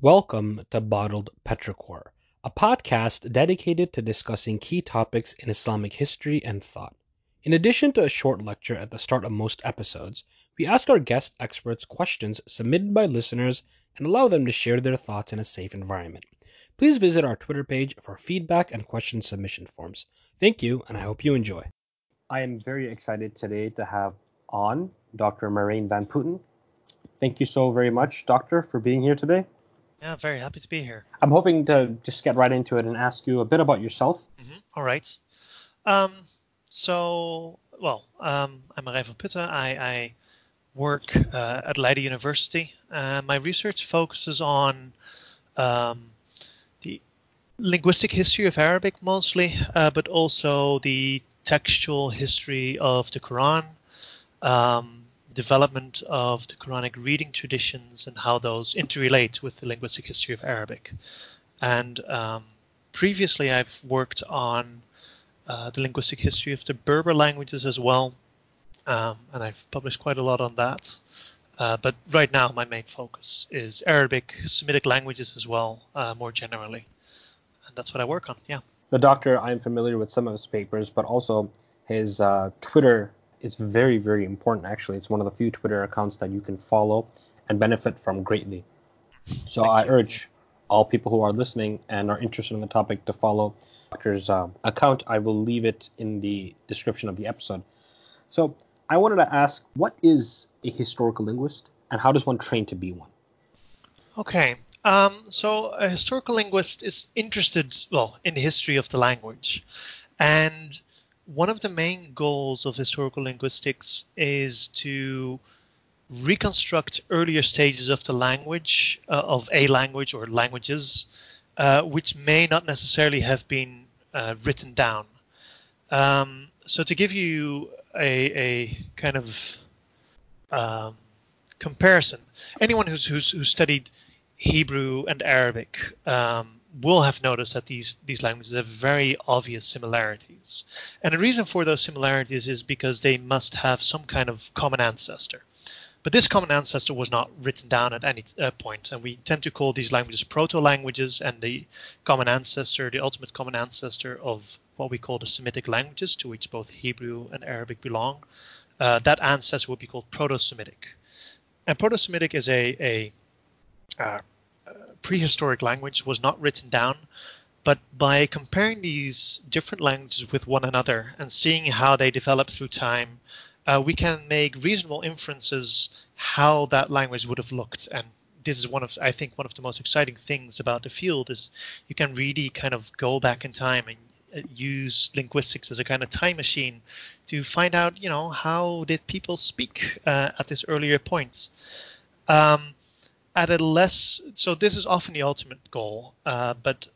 Welcome to Bottled Petrichor, a podcast dedicated to discussing key topics in Islamic history and thought. In addition to a short lecture at the start of most episodes, we ask our guest experts questions submitted by listeners and allow them to share their thoughts in a safe environment. Please visit our Twitter page for feedback and question submission forms. Thank you, and I hope you enjoy. I am very excited today to have on Dr. Marijn van Putten. Thank you so very much, Doctor, for being here today. Yeah, very happy to be here. I'm hoping to just get right into it and ask you a bit about yourself. Mm-hmm. All right. Um, so, well, um, I'm Marijn van Putten. I, I work uh, at Leiden University. Uh, my research focuses on um, the linguistic history of Arabic mostly, uh, but also the textual history of the Quran, um, development of the Quranic reading traditions, and how those interrelate with the linguistic history of Arabic. And um, previously, I've worked on uh, the linguistic history of the Berber languages as well, um, and I've published quite a lot on that. Uh, but right now, my main focus is Arabic, Semitic languages as well, uh, more generally, and that's what I work on. Yeah. The doctor, I'm familiar with some of his papers, but also his uh, Twitter is very, very important. Actually, it's one of the few Twitter accounts that you can follow and benefit from greatly. So Thank I you. urge all people who are listening and are interested in the topic to follow doctor's uh, account. I will leave it in the description of the episode. So I wanted to ask, what is a historical linguist, and how does one train to be one? Okay, um, so a historical linguist is interested, well, in the history of the language, and one of the main goals of historical linguistics is to reconstruct earlier stages of the language, uh, of a language or languages, uh, which may not necessarily have been uh, written down. Um, so to give you a, a kind of um, comparison, anyone who's, who's, who's studied Hebrew and Arabic um, will have noticed that these these languages have very obvious similarities, and the reason for those similarities is because they must have some kind of common ancestor. But this common ancestor was not written down at any uh, point, and we tend to call these languages proto-languages, and the common ancestor, the ultimate common ancestor of what we call the Semitic languages, to which both Hebrew and Arabic belong, uh, that ancestor would be called Proto-Semitic. And Proto-Semitic is a, a uh, prehistoric language was not written down, but by comparing these different languages with one another and seeing how they develop through time, uh, we can make reasonable inferences how that language would have looked. And this is one of, I think, one of the most exciting things about the field is you can really kind of go back in time and uh, use linguistics as a kind of time machine to find out, you know, how did people speak uh, at this earlier point. Um, at a less so this is often the ultimate goal uh, but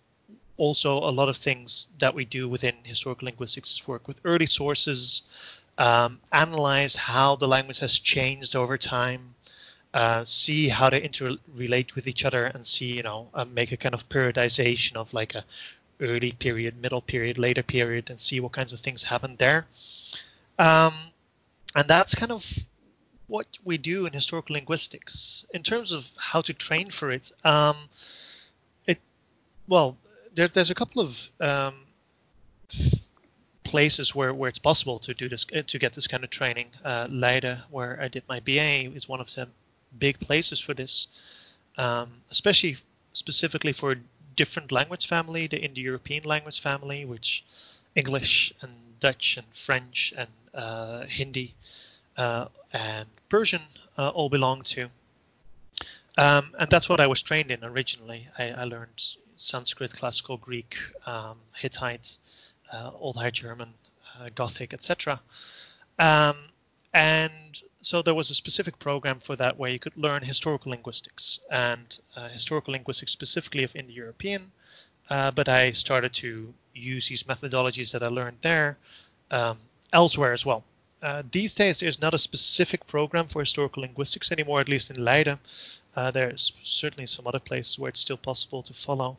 also a lot of things that we do within historical linguistics is work with early sources um, analyze how the language has changed over time uh, see how they interrelate with each other and see you know uh, make a kind of periodization of like a early period middle period later period and see what kinds of things happen there. Um, and that's kind of what we do in historical linguistics in terms of how to train for it. Um, it well, there, there's a couple of um, places where, where it's possible to do this to get this kind of training. Uh, where I did my BA, is one of the big places for this, um, especially specifically for a different language family, the Indo-European language family, which English and Dutch and French and uh, Hindi uh, and Persian uh, all belong to. Um, and that's what I was trained in originally. I, I learned Sanskrit, Classical Greek, um, Hittite, uh, Old High German, uh, Gothic, etc. Um, and so there was a specific program for that where you could learn historical linguistics and uh, historical linguistics specifically of Indo-European. Uh, but I started to use these methodologies that I learned there um, elsewhere as well. Uh, these days, there's not a specific program for historical linguistics anymore, at least in Leiden. Uh, there's certainly some other places where it's still possible to follow.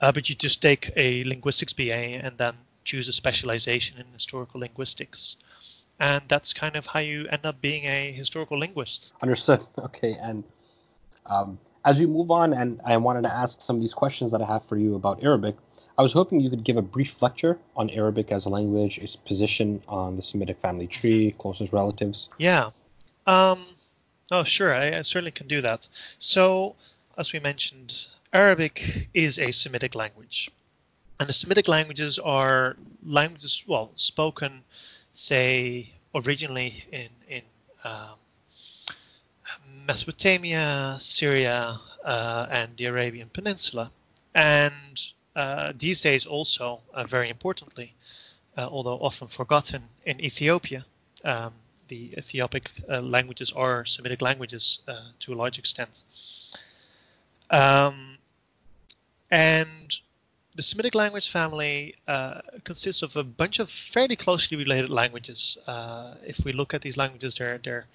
Uh, but you just take a linguistics BA and then choose a specialization in historical linguistics. And that's kind of how you end up being a historical linguist. Understood. Okay. And um, As we move on, and I wanted to ask some of these questions that I have for you about Arabic, I was hoping you could give a brief lecture on Arabic as a language, its position on the Semitic family tree, closest relatives. Yeah. Um, oh, sure. I, I certainly can do that. So, as we mentioned, Arabic is a Semitic language. And the Semitic languages are languages, well, spoken, say, originally in, in um, Mesopotamia, Syria, uh, and the Arabian Peninsula. And these days, also, uh, very importantly, uh, although often forgotten, in Ethiopia. Um, the Ethiopic uh, languages are Semitic languages uh, to a large extent. Um, and the Semitic language family uh, consists of a bunch of fairly closely related languages. Uh, if we look at these languages, they're they're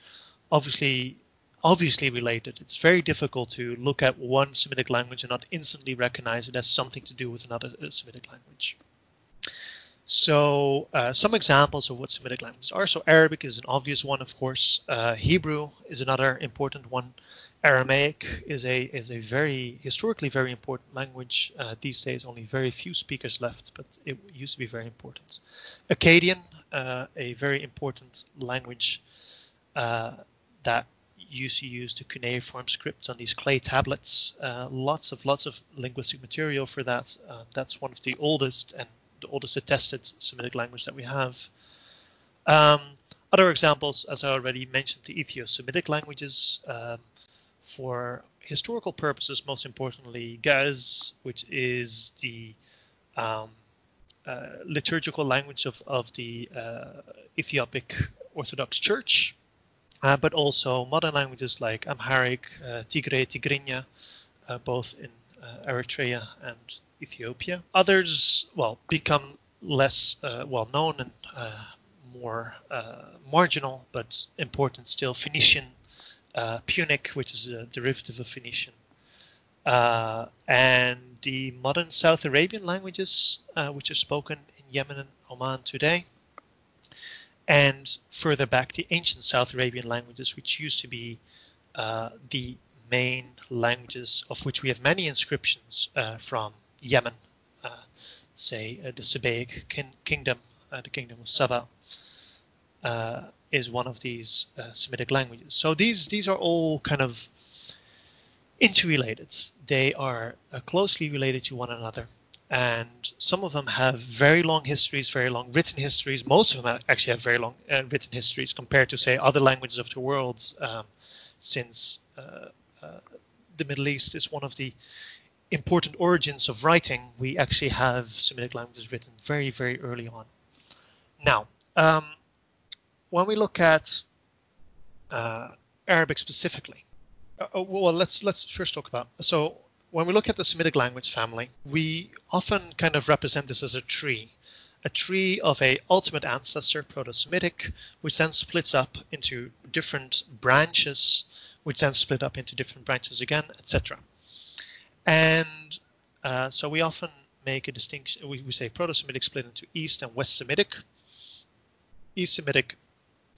obviously obviously related. It's very difficult to look at one Semitic language and not instantly recognize it as something to do with another uh, Semitic language. So uh, some examples of what Semitic languages are. So Arabic is an obvious one, of course. Uh, Hebrew is another important one. Aramaic is a is a very historically very important language. Uh, these days, only very few speakers left, but it used to be very important. Akkadian, uh, a very important language uh, that used to use the cuneiform script on these clay tablets. Uh, lots of lots of linguistic material for that. Uh, that's one of the oldest and the oldest attested Semitic language that we have. Um, other examples, as I already mentioned, the Ethio-Semitic languages. Um, for historical purposes, most importantly, Ge'ez, which is the um, uh, liturgical language of, of the uh, Ethiopic Orthodox Church, uh, but also modern languages like Amharic, uh, Tigre, Tigrinya, uh, both in uh, Eritrea and Ethiopia. Others, well, become less well known and more marginal, but important still. Phoenician uh, Punic, which is a derivative of Phoenician, uh, and the modern South Arabian languages, uh, which are spoken in Yemen and Oman today, and further back the ancient South Arabian languages, which used to be uh, the main languages of which we have many inscriptions uh, from Yemen, uh, say the Sabaic kin- kingdom, the kingdom of Saba is one of these uh, Semitic languages. So these these are all kind of interrelated. They are uh, closely related to one another, and some of them have very long histories, very long written histories. Most of them actually have very long uh, written histories compared to say other languages of the world, um, since uh, uh, the Middle East is one of the important origins of writing. We actually have Semitic languages written very very early on. Now. Um, when we look at uh, Arabic specifically, uh, uh, well, let's let's first talk about so when we look at the Semitic language family, we often kind of represent this as a tree, a tree of a ultimate ancestor, Proto-Semitic, which then splits up into different branches, which then split up into different branches again, etc. And uh, so we often make a distinction. We, we say Proto-Semitic split into East and West Semitic. East Semitic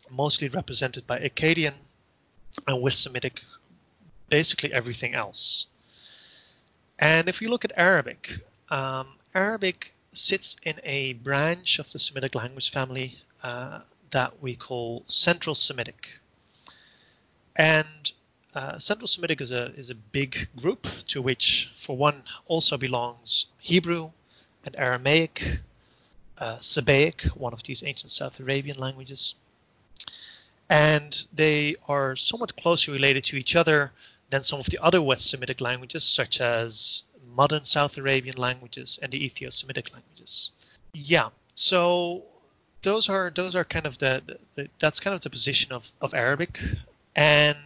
mostly represented by Akkadian, and West Semitic, basically everything else. And if you look at Arabic, um, Arabic sits in a branch of the Semitic language family uh, that we call Central Semitic. And uh, Central Semitic is a is a big group to which, for one, also belongs Hebrew and Aramaic, uh, Sabaic, one of these ancient South Arabian languages, and they are somewhat closely related to each other than some of the other West Semitic languages, such as modern South Arabian languages and the Ethio-Semitic languages. Yeah, so those are those are kind of the, the, that's kind of the position of, of Arabic, and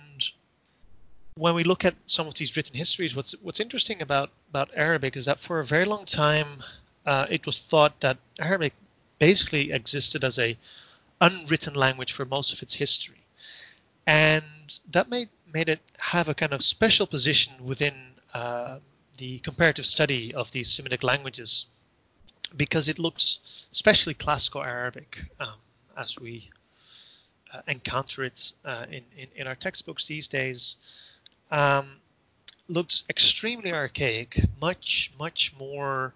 when we look at some of these written histories, what's what's interesting about about Arabic is that for a very long time uh, it was thought that Arabic basically existed as a unwritten language for most of its history. And that made, made it have a kind of special position within uh, the comparative study of these Semitic languages because it looks, especially classical Arabic, um, as we uh, encounter it uh, in, in, in, our textbooks these days, um, looks extremely archaic, much, much more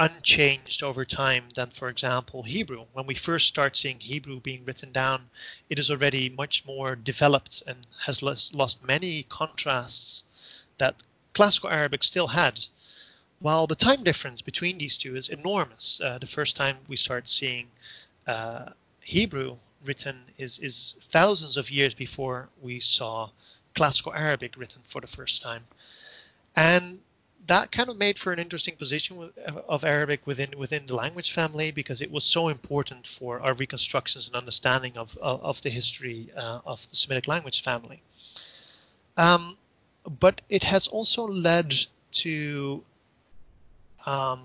unchanged over time than, for example, Hebrew. When we first start seeing Hebrew being written down, it is already much more developed and has lost, many contrasts that classical Arabic still had. While the time difference between these two is enormous, uh, the first time we start seeing uh, Hebrew written is, is thousands of years before we saw classical Arabic written for the first time. And that kind of made for an interesting position of Arabic within within the language family because it was so important for our reconstructions and understanding of of, of the history uh, of the Semitic language family. Um, but it has also led to um,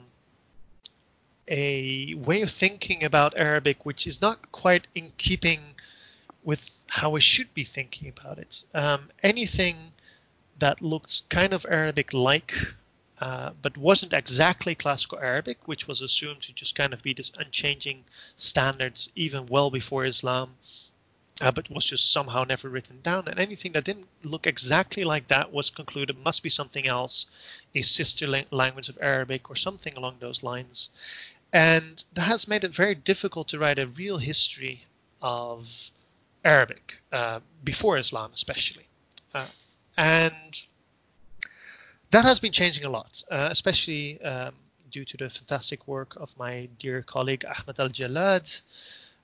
a way of thinking about Arabic which is not quite in keeping with how we should be thinking about it. Um, anything that looks kind of Arabic-like uh, but wasn't exactly classical Arabic, which was assumed to just kind of be this unchanging standards even well before Islam, uh, but was just somehow never written down. And anything that didn't look exactly like that was concluded must be something else, a sister la- language of Arabic or something along those lines. And that has made it very difficult to write a real history of Arabic uh, before Islam, especially. Uh, and that has been changing a lot, uh, especially um, due to the fantastic work of my dear colleague Ahmad Al-Jallad,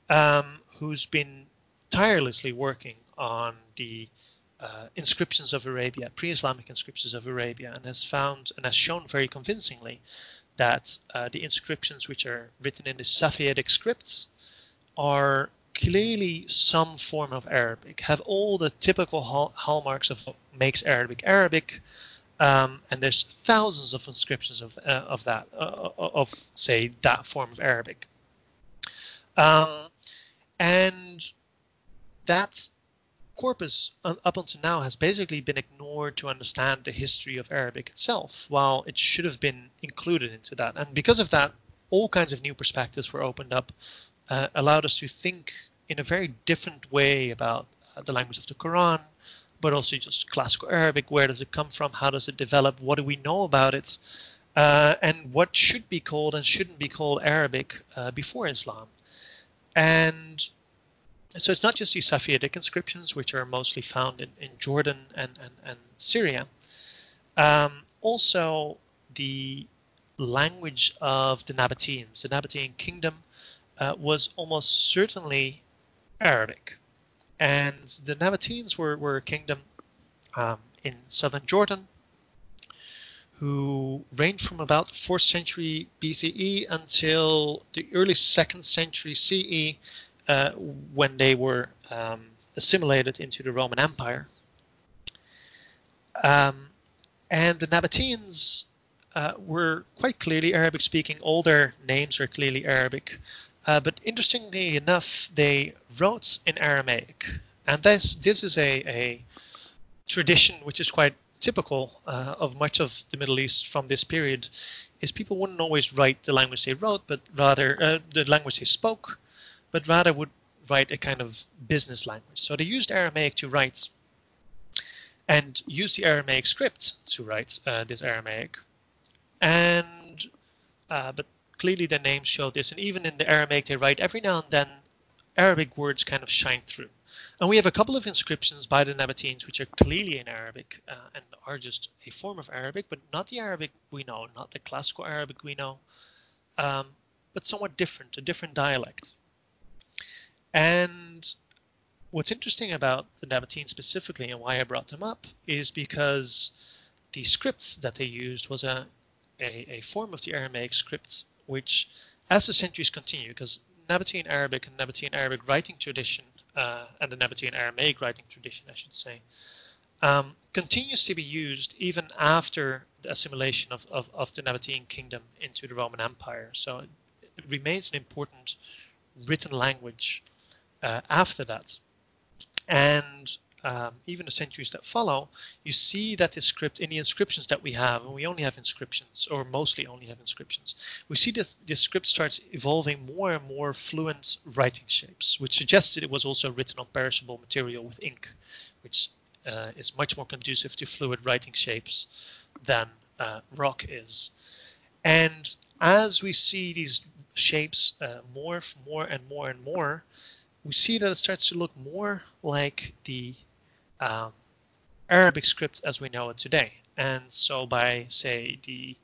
um, who's been tirelessly working on the uh, inscriptions of Arabia, pre-Islamic inscriptions of Arabia, and has found and has shown very convincingly that uh, the inscriptions which are written in the Safaitic scripts are clearly some form of Arabic, have all the typical hall- hallmarks of what makes Arabic Arabic, um, and there's thousands of inscriptions of, uh, of that, uh, of say that form of Arabic. Um, and that corpus up until now has basically been ignored to understand the history of Arabic itself, while it should have been included into that. And because of that, all kinds of new perspectives were opened up, uh, allowed us to think in a very different way about uh, the language of the Quran, but also just classical Arabic. Where does it come from? How does it develop? What do we know about it? Uh, and what should be called and shouldn't be called Arabic uh, before Islam. And so it's not just these Safaitic inscriptions, which are mostly found in, in Jordan and, and, and Syria. Um, also, the language of the Nabateans. The Nabatean kingdom uh, was almost certainly Arabic. And the Nabateans were, were a kingdom um, in southern Jordan who reigned from about 4th century BCE until the early 2nd century CE uh, when they were um, assimilated into the Roman Empire. Um, and the Nabateans uh, were quite clearly Arabic speaking. All their names are clearly Arabic. Uh, but interestingly enough, they wrote in Aramaic, and this this is a, a tradition which is quite typical uh, of much of the Middle East from this period. Is people wouldn't always write the language they wrote, but rather uh, the language they spoke, but rather would write a kind of business language. So they used Aramaic to write, and used the Aramaic script to write uh, this Aramaic, and uh, but clearly the names show this. And even in the Aramaic they write, every now and then Arabic words kind of shine through. And we have a couple of inscriptions by the Nabateans which are clearly in Arabic uh, and are just a form of Arabic, but not the Arabic we know, not the classical Arabic we know, um, but somewhat different, a different dialect. And what's interesting about the Nabateans specifically and why I brought them up is because the scripts that they used was a, a, a form of the Aramaic scripts which, as the centuries continue, because Nabatean Arabic and Nabatean Arabic writing tradition, uh, and the Nabatean Aramaic writing tradition, I should say, um, continues to be used even after the assimilation of, of, of, the Nabatean kingdom into the Roman Empire. So it, it remains an important written language uh, after that. And um, even the centuries that follow, you see that the script in the inscriptions that we have, and we only have inscriptions, or mostly only have inscriptions, we see that the script starts evolving more and more fluent writing shapes, which suggests that it was also written on perishable material with ink, which uh, is much more conducive to fluid writing shapes than uh, rock is. And as we see these shapes uh, morph more and more and more, we see that it starts to look more like the um, Arabic script as we know it today. And so by, say, the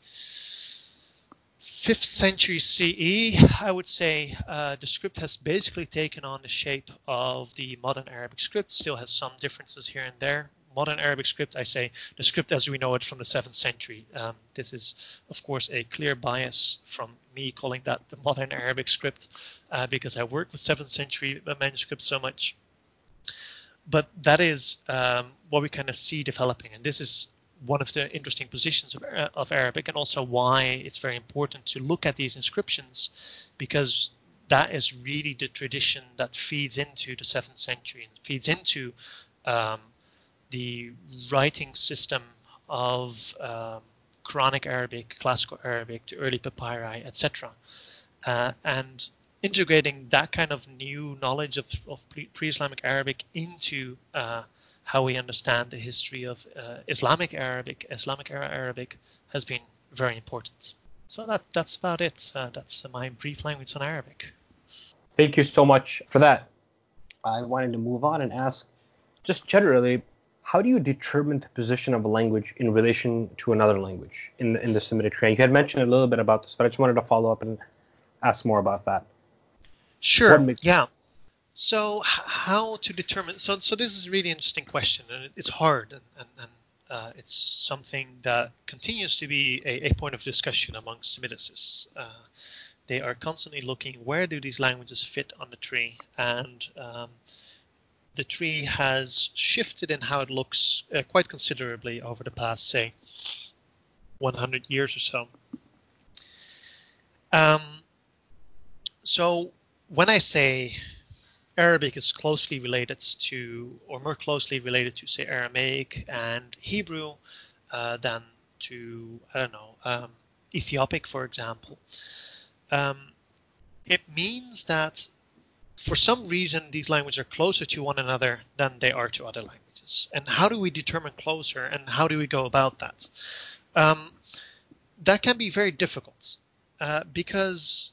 5th century CE, I would say uh, the script has basically taken on the shape of the modern Arabic script, still has some differences here and there. Modern Arabic script, I say the script as we know it from the 7th century. Um, this is, of course, a clear bias from me calling that the modern Arabic script uh, because I work with 7th century manuscripts so much. But that is um, what we kind of see developing, and this is one of the interesting positions of, uh, of Arabic, and also why it's very important to look at these inscriptions, because that is really the tradition that feeds into the seventh century and feeds into um, the writing system of um, Quranic Arabic, classical Arabic, the early papyri, etc. Uh, and integrating that kind of new knowledge of, of pre-Islamic Arabic into uh, how we understand the history of uh, Islamic Arabic, Islamic era Arabic, has been very important. So that that's about it. Uh, that's my brief language on Arabic. Thank you so much for that. I wanted to move on and ask, just generally, how do you determine the position of a language in relation to another language in the, in the Semitic terrain? You had mentioned a little bit about this, but I just wanted to follow up and ask more about that. Sure. Yeah. So how to determine? So so this is a really interesting question, and it's hard, and and, and uh, it's something that continues to be a, a point of discussion among Semiticists. Uh, they are constantly looking where do these languages fit on the tree, and um, the tree has shifted in how it looks uh, quite considerably over the past, say, 100 years or so. Um, so when I say Arabic is closely related to, or more closely related to, say, Aramaic and Hebrew uh, than to, I don't know, um, Ethiopic, for example. Um, it means that for some reason these languages are closer to one another than they are to other languages. And how do we determine closer and how do we go about that? Um, that can be very difficult uh, because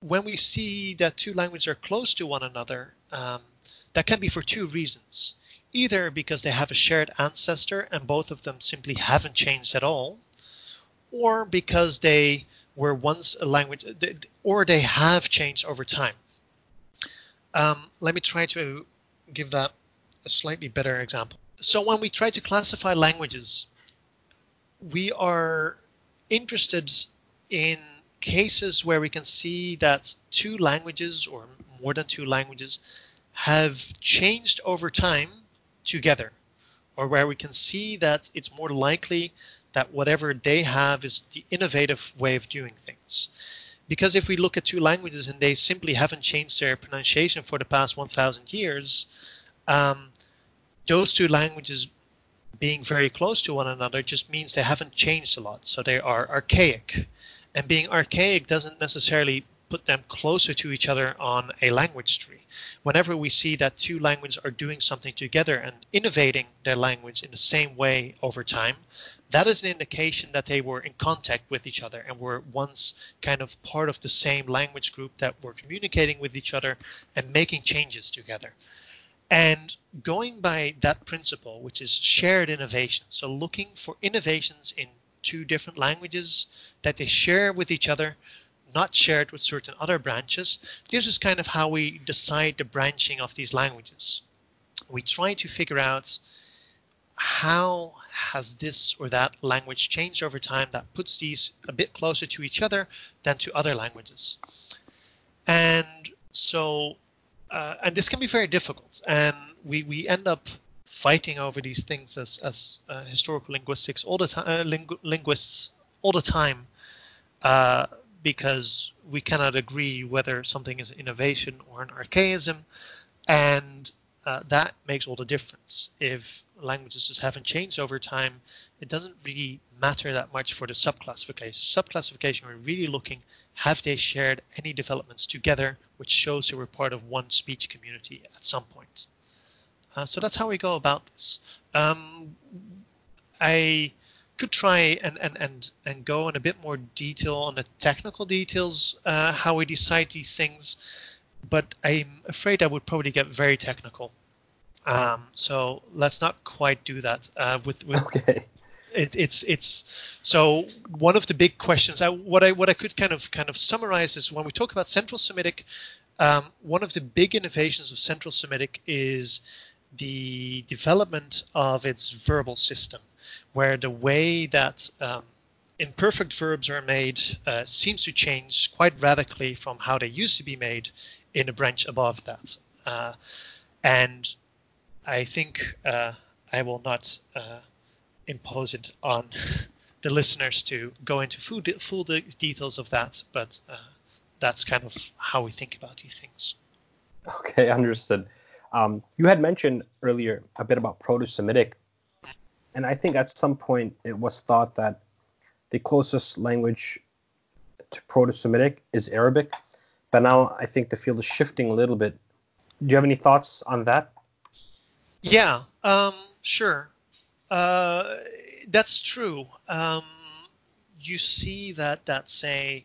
when we see that two languages are close to one another, um, that can be for two reasons. Either because they have a shared ancestor and both of them simply haven't changed at all, or because they were once a language, or they have changed over time. Um, let me try to give that a slightly better example. So when we try to classify languages, we are interested in cases where we can see that two languages or more than two languages have changed over time together, or where we can see that it's more likely that whatever they have is the innovative way of doing things. Because if we look at two languages and they simply haven't changed their pronunciation for the past 1,000 years, um, those two languages being very close to one another just means they haven't changed a lot. So they are archaic. And being archaic doesn't necessarily put them closer to each other on a language tree. Whenever we see that two languages are doing something together and innovating their language in the same way over time, that is an indication that they were in contact with each other and were once kind of part of the same language group that were communicating with each other and making changes together. And going by that principle, which is shared innovation, so looking for innovations in two different languages that they share with each other, not shared with certain other branches. This is kind of how we decide the branching of these languages. We try to figure out how has this or that language changed over time that puts these a bit closer to each other than to other languages. And so, uh, and this can be very difficult. And we, we end up fighting over these things as, as uh, historical linguistics all the time, uh, lingu- linguists all the time, uh, because we cannot agree whether something is an innovation or an archaism, and uh, that makes all the difference. If languages just haven't changed over time, it doesn't really matter that much for the subclassification. Subclassification, we're really looking, have they shared any developments together, which shows they were part of one speech community at some point. Uh, so that's how we go about this. Um, I could try and, and, and, and go in a bit more detail on the technical details, uh, how we decide these things, but I'm afraid I would probably get very technical. Um, so let's not quite do that. Uh, with, with okay. It, it's it's so one of the big questions. I, what I what I could kind of kind of summarize is when we talk about Central Semitic, um, one of the big innovations of Central Semitic is the development of its verbal system, where the way that um, imperfect verbs are made uh, seems to change quite radically from how they used to be made in a branch above that. Uh, and I think uh, I will not uh, impose it on the listeners to go into full, de- full de- details of that, but uh, that's kind of how we think about these things. Okay, understood. Um, you had mentioned earlier a bit about Proto-Semitic, and I think at some point it was thought that the closest language to Proto-Semitic is Arabic, but now I think the field is shifting a little bit. Do you have any thoughts on that? Yeah, um, sure. Uh, that's true. Um, you see that that say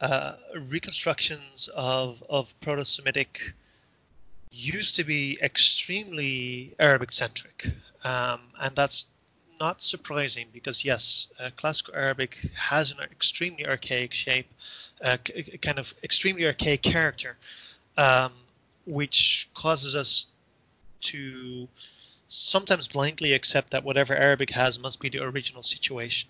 uh, reconstructions of of Proto-Semitic used to be extremely Arabic centric, um, and that's not surprising because yes, uh, classical Arabic has an extremely archaic shape, uh, c- kind of extremely archaic character, um, which causes us to sometimes blindly accept that whatever Arabic has must be the original situation.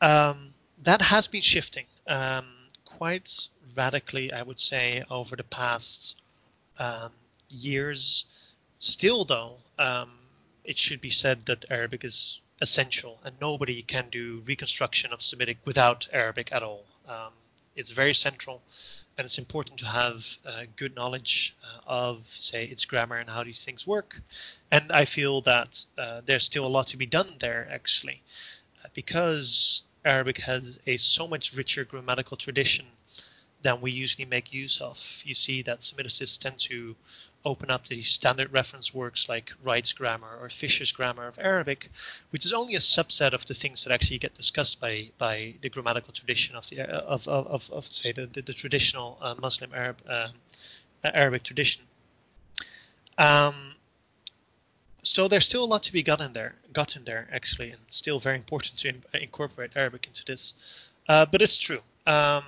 Um, that has been shifting um, quite radically, I would say, over the past um, years. Still, though, um, it should be said that Arabic is essential, and nobody can do reconstruction of Semitic without Arabic at all. Um, it's very central, and it's important to have uh, good knowledge uh, of, say, its grammar and how these things work. And I feel that uh, there's still a lot to be done there, actually, because Arabic has a so much richer grammatical tradition than we usually make use of. You see that Semiticists tend to open up the standard reference works like Wright's grammar or Fischer's grammar of Arabic, which is only a subset of the things that actually get discussed by by the grammatical tradition of the of of, of, of say the, the, the traditional uh, Muslim Arab uh, Arabic tradition. Um, so there's still a lot to be gotten there, gotten there actually, and still very important to in, incorporate Arabic into this. Uh, but it's true. Um,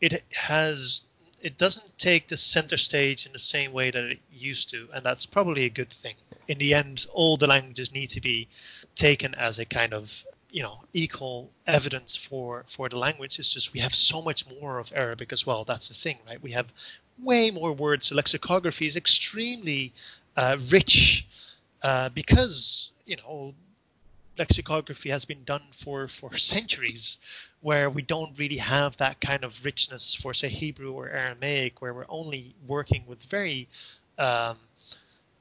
it has it doesn't take the center stage in the same way that it used to, and that's probably a good thing. In the end, all the languages need to be taken as a kind of you know equal evidence for for the language. It's just we have so much more of Arabic as well. That's the thing, right? We have way more words. The lexicography is extremely uh, rich uh, because you know lexicography has been done for for centuries where we don't really have that kind of richness for say Hebrew or Aramaic where we're only working with very um,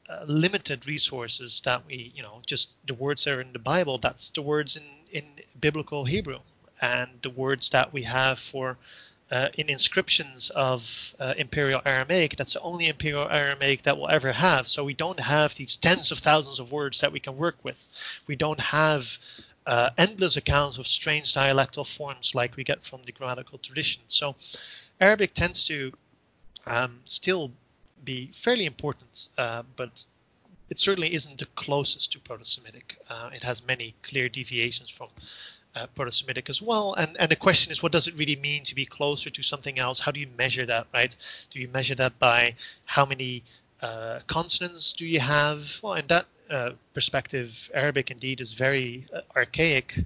uh, limited resources that we you know just the words that are in the Bible that's the words in in biblical Hebrew. And the words that we have for uh, in inscriptions of uh, Imperial Aramaic, that's the only Imperial Aramaic that we'll ever have. So we don't have these tens of thousands of words that we can work with. We don't have uh, endless accounts of strange dialectal forms like we get from the grammatical tradition. So Arabic tends to um, still be fairly important, uh, but it certainly isn't the closest to Proto-Semitic. Uh, it has many clear deviations from uh, Proto-Semitic as well. And and the question is, what does it really mean to be closer to something else? How do you measure that, right? Do you measure that by how many uh, consonants do you have? Well, in that uh, perspective, Arabic indeed is very uh, archaic.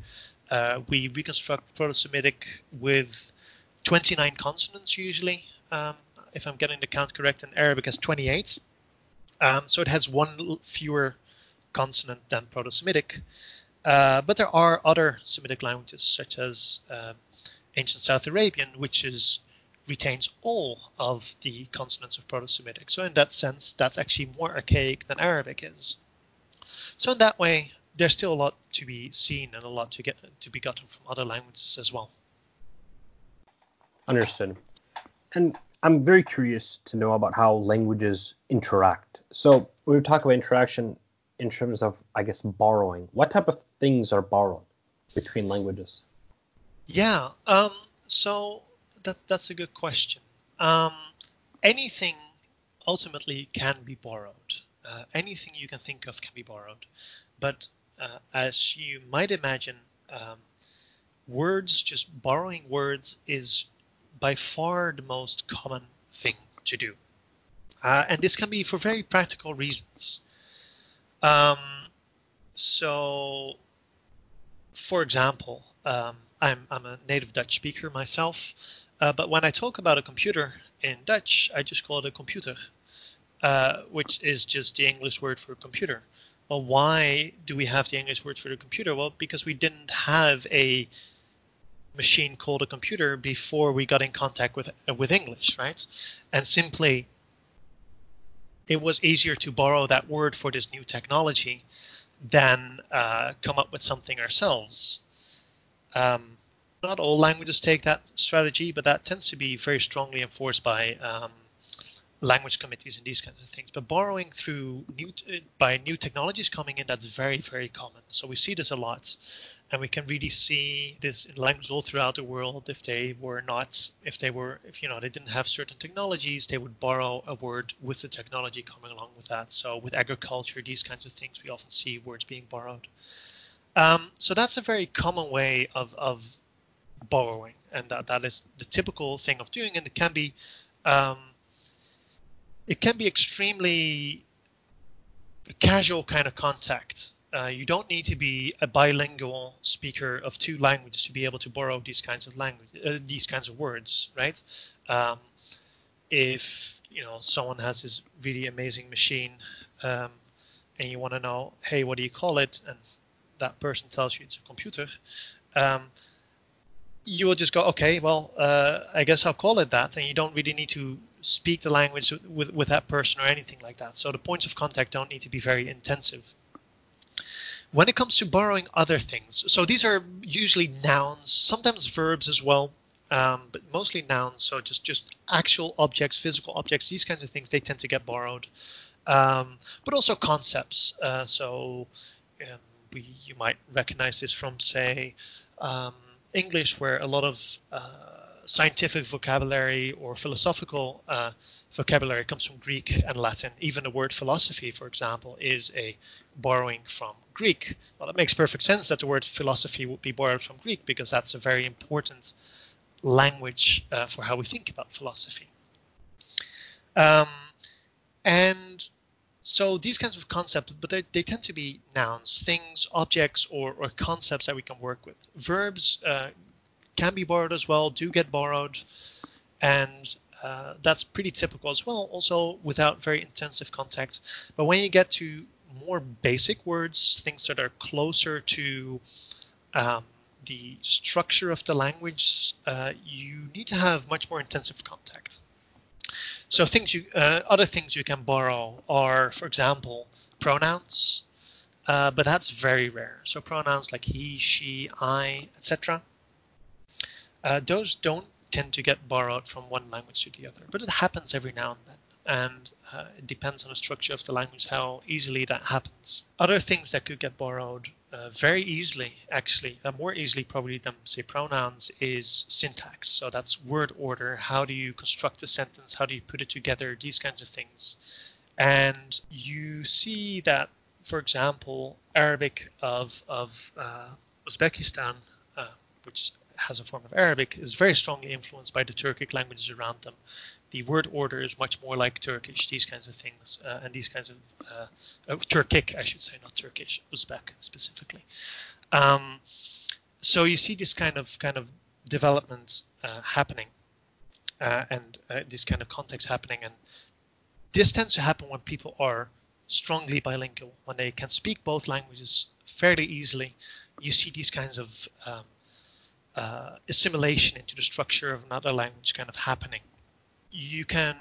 Uh, we reconstruct Proto-Semitic with 29 consonants usually, um, if I'm getting the count correct, and Arabic has 28. Um, so it has one fewer consonant than Proto-Semitic. Uh, but there are other Semitic languages, such as uh, ancient South Arabian, which is retains all of the consonants of Proto-Semitic. So in that sense, that's actually more archaic than Arabic is. So in that way, there's still a lot to be seen and a lot to get to be gotten from other languages as well. Understood. And I'm very curious to know about how languages interact. So we talk about interaction in terms of, I guess, borrowing. What type of things are borrowed between languages? Yeah. Um, so that that's a good question. Um, anything ultimately can be borrowed. Uh, anything you can think of can be borrowed. But uh, as you might imagine, um, words, just borrowing words, is by far the most common thing to do. Uh, and this can be for very practical reasons. Um, so, for example, um, I'm, I'm a native Dutch speaker myself, uh, but when I talk about a computer in Dutch, I just call it a computer, uh, which is just the English word for a computer. Well, why do we have the English word for the computer? Well, because we didn't have a machine called a computer before we got in contact with with English, right? And simply, it was easier to borrow that word for this new technology than uh, come up with something ourselves. Um, not all languages take that strategy, but that tends to be very strongly enforced by um, language committees and these kinds of things. But borrowing through new by new technologies coming in, that's very very common. So we see this a lot, and we can really see this in languages all throughout the world. If they were not, if they were, if you know, they didn't have certain technologies, they would borrow a word with the technology coming along with that. So with agriculture, these kinds of things, we often see words being borrowed. Um, so that's a very common way of, of borrowing, and that, that is the typical thing of doing, and it can be um, it can be extremely casual kind of contact. Uh, you don't need to be a bilingual speaker of two languages to be able to borrow these kinds of language, uh, these kinds of words, right? Um, if you know someone has this really amazing machine, um, and you want to know, hey, what do you call it? And that person tells you it's a computer. Um, you will just go, okay, well, uh, I guess I'll call it that, and you don't really need to speak the language with, with that person or anything like that. So the points of contact don't need to be very intensive. When it comes to borrowing other things, so these are usually nouns, sometimes verbs as well, um, but mostly nouns. So just just actual objects, physical objects, these kinds of things, they tend to get borrowed. Um, but also concepts. Uh, so um, we, you might recognize this from, say, um, English, where a lot of uh, scientific vocabulary or philosophical uh, vocabulary comes from Greek and Latin. Even the word philosophy, for example, is a borrowing from Greek. Well, it makes perfect sense that the word philosophy would be borrowed from Greek because that's a very important language uh, for how we think about philosophy. Um, and so these kinds of concepts, but they, they tend to be nouns, things, objects, or, or concepts that we can work with. Verbs uh, can be borrowed as well, do get borrowed, and uh, that's pretty typical as well, also without very intensive contact. But when you get to more basic words, things that are closer to um, the structure of the language, uh, you need to have much more intensive contact. So things you, uh, other things you can borrow are, for example, pronouns, uh, but that's very rare. So pronouns like he, she, I, etc. Uh, those don't tend to get borrowed from one language to the other, but it happens every now and then. And uh, it depends on the structure of the language how easily that happens. Other things that could get borrowed uh, very easily, actually, uh, more easily probably than say pronouns, is syntax. So that's word order. How do you construct a sentence? How do you put it together? These kinds of things. And you see that, for example, Arabic of of uh, Uzbekistan, uh, which has a form of Arabic is very strongly influenced by the Turkic languages around them. The word order is much more like Turkish, these kinds of things, uh, and these kinds of uh, uh, Turkic, I should say, not Turkish, Uzbek specifically. Um, so you see this kind of kind of development uh, happening, uh, and uh, this kind of context happening, and this tends to happen when people are strongly bilingual, when they can speak both languages fairly easily. You see these kinds of um, uh, assimilation into the structure of another language kind of happening. You can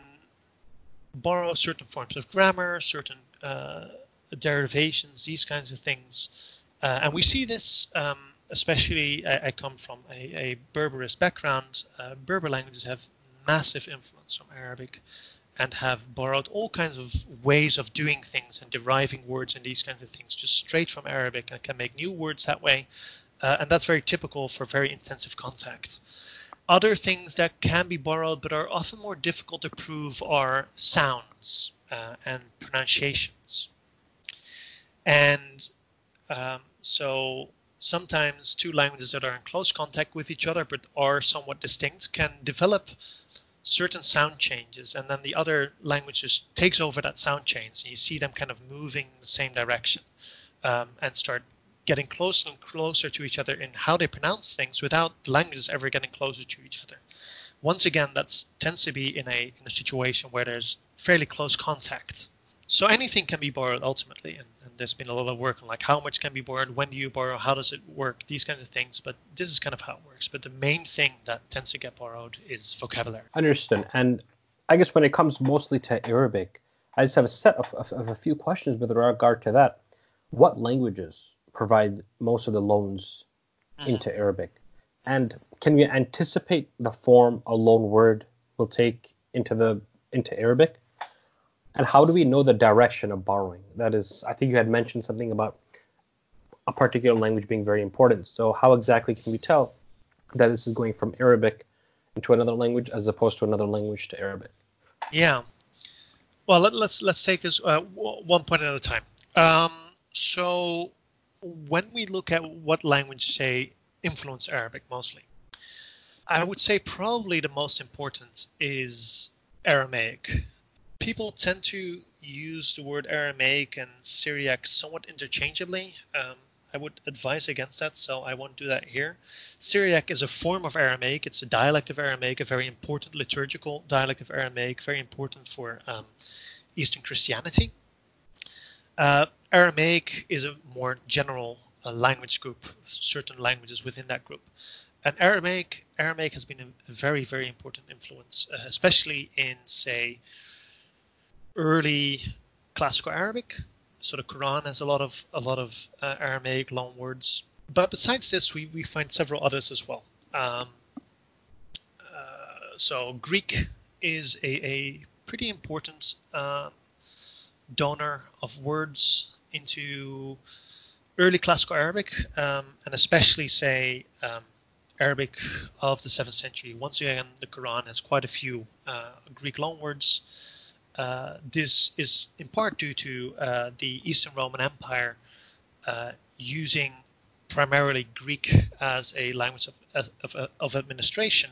borrow certain forms of grammar, certain uh, derivations, these kinds of things. Uh, and we see this, um, especially I, I, come from a, a Berberist background. Uh, Berber languages have massive influence from Arabic and have borrowed all kinds of ways of doing things and deriving words and these kinds of things just straight from Arabic and can make new words that way. Uh, and that's very typical for very intensive contact. Other things that can be borrowed but are often more difficult to prove are sounds uh, and pronunciations. And um, so sometimes two languages that are in close contact with each other but are somewhat distinct can develop certain sound changes and then the other language just takes over that sound change and you see them kind of moving in the same direction um, and start getting closer and closer to each other in how they pronounce things without the languages ever getting closer to each other. Once again that tends to be in a in a situation where there's fairly close contact. So anything can be borrowed ultimately and, and, there's been a lot of work on like how much can be borrowed when do you borrow how does it work these kinds of things but this is kind of how it works. But the main thing that tends to get borrowed is vocabulary. Understood. And i guess when it comes mostly to arabic i just have a set of, of, of a few questions with regard to that. What languages provide most of the loans mm-hmm. into arabic and can we anticipate the form a loan word will take into the into arabic and how do we know the direction of borrowing? That is, I think you had mentioned something about a particular language being very important. So how exactly can we tell that this is going from Arabic into another language as opposed to another language to Arabic? Yeah. Well, let, us let's, let's take this uh, one point at a time. Um, so when we look at what language say influence Arabic mostly, I would say probably the most important is Aramaic people tend to use the word Aramaic and Syriac somewhat interchangeably. Um, I would advise against that, so I won't do that here. Syriac is a form of Aramaic. It's a dialect of Aramaic, a very important liturgical dialect of Aramaic, very important for um, Eastern Christianity. Uh, Aramaic is a more general uh, language group, certain languages within that group. And Aramaic, Aramaic has been a very, very important influence, uh, especially in, say, early classical Arabic. So the Quran has a lot of a lot of uh, Aramaic loanwords. But besides this, we, we find several others as well. Um, uh, so Greek is a, a pretty important uh, donor of words into early classical Arabic, um, and especially say um, Arabic of the 7th century. Once again, the Quran has quite a few uh, Greek loanwords. Uh, this is in part due to uh, the Eastern Roman Empire uh, using primarily Greek as a language of, of, of, administration.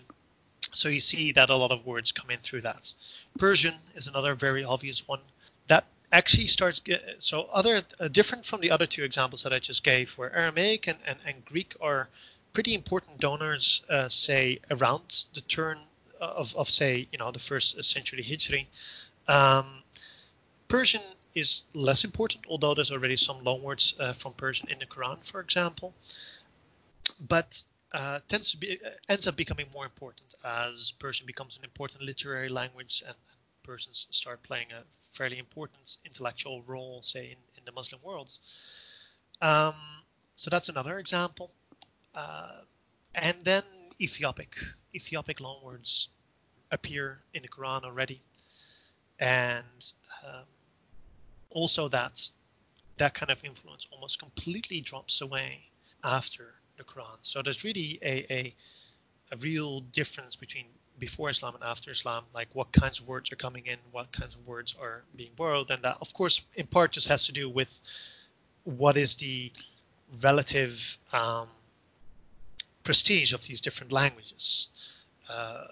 So you see that a lot of words come in through that. Persian is another very obvious one that actually starts so other uh, different from the other two examples that I just gave, where Aramaic and, and, and Greek are pretty important donors, uh, say around the turn of, of say you know the first century Hijri. Um, Persian is less important, although there's already some loanwords uh, from Persian in the Quran, for example. But uh, tends to be uh, ends up becoming more important as Persian becomes an important literary language and Persians start playing a fairly important intellectual role, say in, in the Muslim world. Um, so that's another example. Uh, and then Ethiopic. Ethiopic loanwords appear in the Quran already and um, also that that kind of influence almost completely drops away after the Quran. So there's really a, a, a real difference between before Islam and after Islam, like what kinds of words are coming in, what kinds of words are being borrowed, and that of course in part just has to do with what is the relative um, prestige of these different languages. Uh,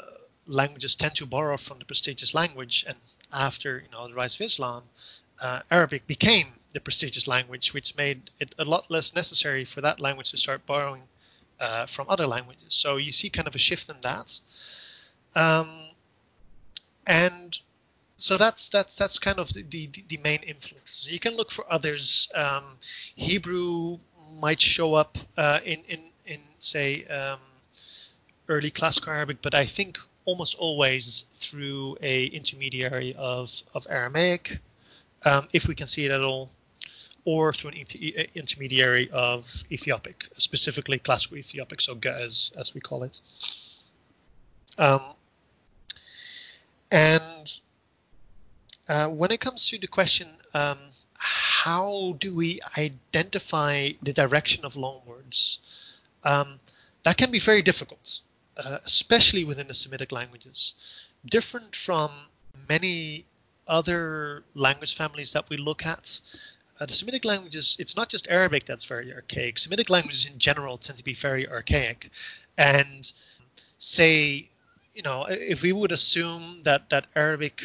languages tend to borrow from the prestigious language, and after you know the rise of Islam, uh, Arabic became the prestigious language, which made it a lot less necessary for that language to start borrowing uh, from other languages. So you see kind of a shift in that. Um, and so that's that's that's kind of the, the, the main influences. You can look for others. Um, Hebrew might show up uh, in in in say um, early classical Arabic, but I think almost always through a intermediary of, of Aramaic, um, if we can see it at all, or through an intermediary of Ethiopic, specifically classical Ethiopic, so Ge'ez as we call it. And uh, when it comes to the question, um, how do we identify the direction of loanwords? Um, that can be very difficult, uh, especially within the Semitic languages. Different from many other language families that we look at, uh, the Semitic languages, it's not just Arabic that's very archaic. Semitic languages in general tend to be very archaic. And say, you know, if we would assume that, that Arabic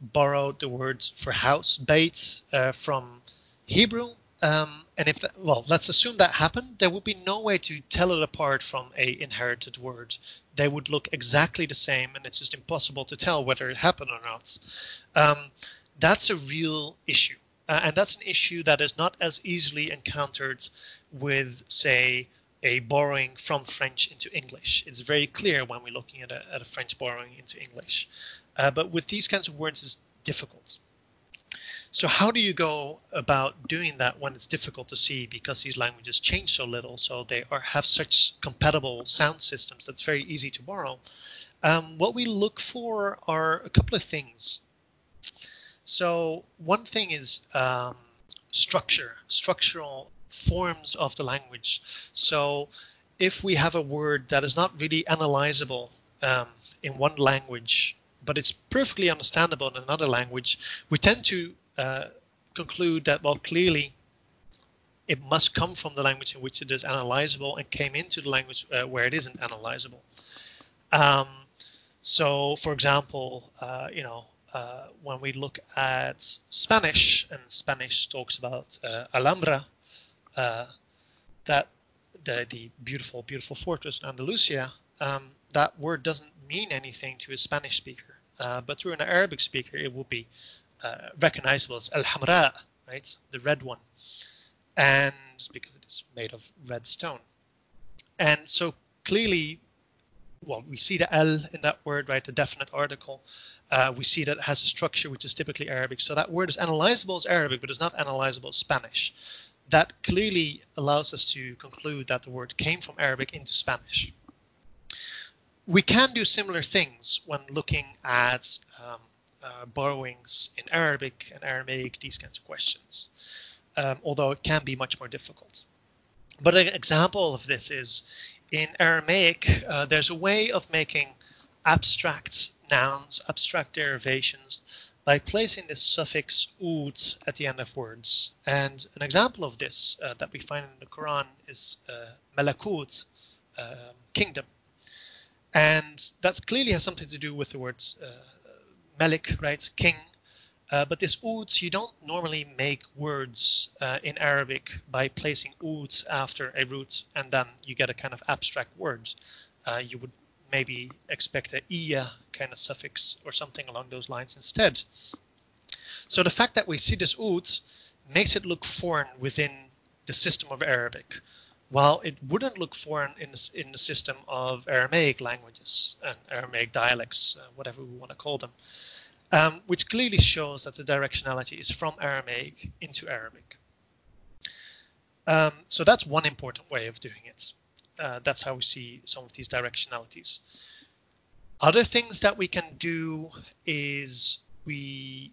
borrowed the words for house, bait, uh, from Hebrew, um, and if that, well, let's assume that happened, there would be no way to tell it apart from a inherited word. They would look exactly the same, and it's just impossible to tell whether it happened or not. Um, that's a real issue. Uh, and that's an issue that is not as easily encountered with, say, a borrowing from French into English. It's very clear when we're looking at a, at a French borrowing into English. Uh, but with these kinds of words, it's difficult. So how do you go about doing that when it's difficult to see because these languages change so little, so they are have such compatible sound systems that's very easy to borrow? Um, what we look for are a couple of things. So one thing is um, structure, structural forms of the language. So if we have a word that is not really analyzable um, in one language, but it's perfectly understandable in another language, we tend to uh, conclude that, well, clearly it must come from the language in which it is analyzable and came into the language uh, where it isn't analyzable. Um, so, for example, uh, you know, uh, when we look at Spanish, and Spanish talks about uh, Alhambra, uh, that the, the beautiful, beautiful fortress in Andalusia, um, that word doesn't mean anything to a Spanish speaker, uh, but through an Arabic speaker, it will be uh, recognizable as Al Hamra, right, the red one, and because it is made of red stone. And so clearly, well, we see the L in that word, right, the definite article uh, we see that it has a structure which is typically Arabic. So that word is analyzable as Arabic, but it's not analyzable as Spanish. That clearly allows us to conclude that the word came from Arabic into Spanish. We can do similar things when looking at um, uh, borrowings in Arabic and Aramaic, these kinds of questions, um, although it can be much more difficult. But an example of this is in Aramaic, uh, there's a way of making abstract nouns, abstract derivations, by placing this suffix ut at the end of words. And an example of this uh, that we find in the Quran is uh, malakut, uh, kingdom. And that clearly has something to do with the words uh, malik, right, king. Uh, but this ut, you don't normally make words uh, in Arabic by placing ut after a root and then you get a kind of abstract word. Uh, you would maybe expect a ia kind of suffix or something along those lines instead. So the fact that we see this ut makes it look foreign within the system of Arabic, while it wouldn't look foreign in the, in the system of Aramaic languages and Aramaic dialects, uh, whatever we want to call them, um, which clearly shows that the directionality is from Aramaic into Arabic. Um, so that's one important way of doing it uh, that's how we see some of these directionalities. Other things that we can do is we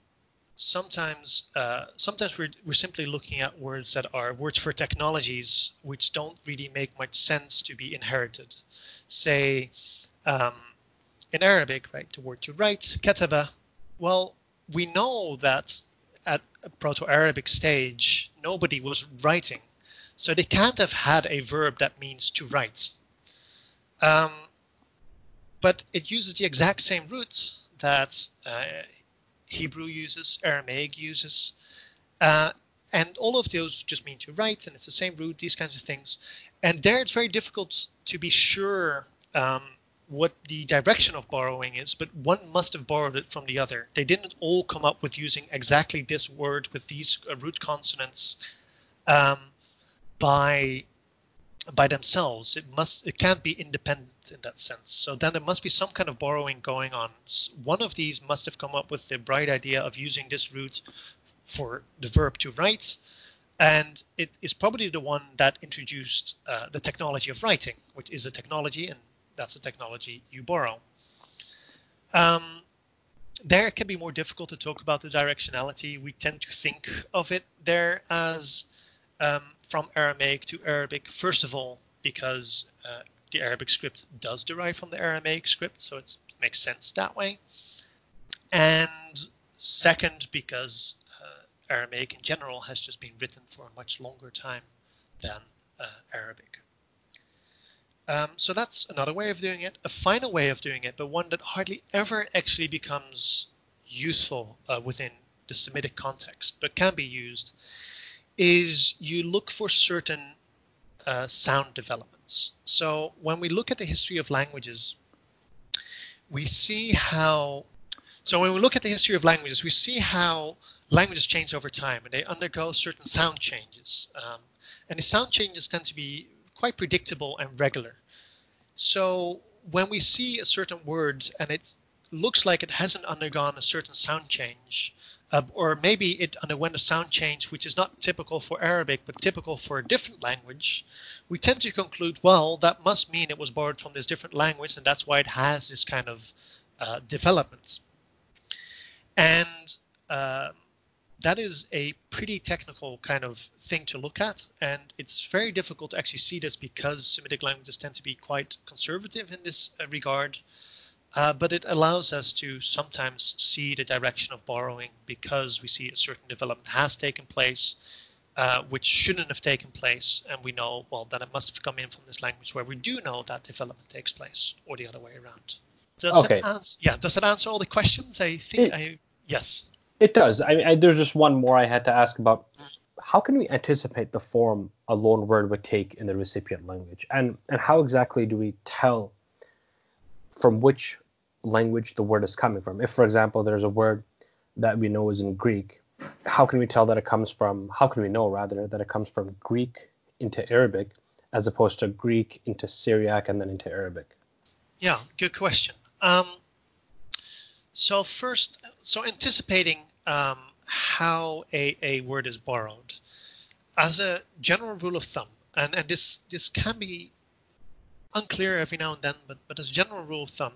sometimes uh, sometimes we're, we're simply looking at words that are words for technologies which don't really make much sense to be inherited. Say um, in Arabic, right, the word to write, kataba. Well, we know that at a Proto-Arabic stage, nobody was writing so they can't have had a verb that means to write. Um, but it uses the exact same root that uh, Hebrew uses, Aramaic uses. Uh, and all of those just mean to write, and it's the same root, these kinds of things. And there it's very difficult to be sure um, what the direction of borrowing is, but one must have borrowed it from the other. They didn't all come up with using exactly this word with these uh, root consonants. Um, by by themselves. It must it can't be independent in that sense. So then there must be some kind of borrowing going on. One of these must have come up with the bright idea of using this root for the verb to write, and it is probably the one that introduced uh, the technology of writing, which is a technology, and that's a technology you borrow. Um, there it can be more difficult to talk about the directionality. We tend to think of it there as um, from Aramaic to Arabic, first of all, because uh, the Arabic script does derive from the Aramaic script, so it makes sense that way. And second, because uh, Aramaic in general has just been written for a much longer time than uh, Arabic. Um, so that's another way of doing it. A final way of doing it, but one that hardly ever actually becomes useful uh, within the Semitic context, but can be used, is you look for certain uh, sound developments. So when we look at the history of languages, we see how. So when we look at the history of languages, we see how languages change over time and they undergo certain sound changes. Um, and the sound changes tend to be quite predictable and regular. So when we see a certain word and it looks like it hasn't undergone a certain sound change, uh, or maybe it underwent a sound change which is not typical for Arabic but typical for a different language, we tend to conclude, well, that must mean it was borrowed from this different language and that's why it has this kind of uh, development. And uh, that is a pretty technical kind of thing to look at, and it's very difficult to actually see this because Semitic languages tend to be quite conservative in this uh, regard. Uh, but it allows us to sometimes see the direction of borrowing because we see a certain development has taken place, uh, which shouldn't have taken place, and we know well that it must have come in from this language where we do know that development takes place, or the other way around. Does okay. answer, yeah, does that answer all the questions? I think it, I yes. It does. I, I, there's just one more I had to ask about. How can we anticipate the form a loan word would take in the recipient language, and and how exactly do we tell from which language the word is coming from. If, for example, there's a word that we know is in Greek, how can we tell that it comes from, how can we know rather that it comes from Greek into Arabic as opposed to Greek into Syriac and then into Arabic? Yeah, good question. Um, so first, so anticipating um, how a, a word is borrowed, as a general rule of thumb, and, and this this can be unclear every now and then, but, but as a general rule of thumb,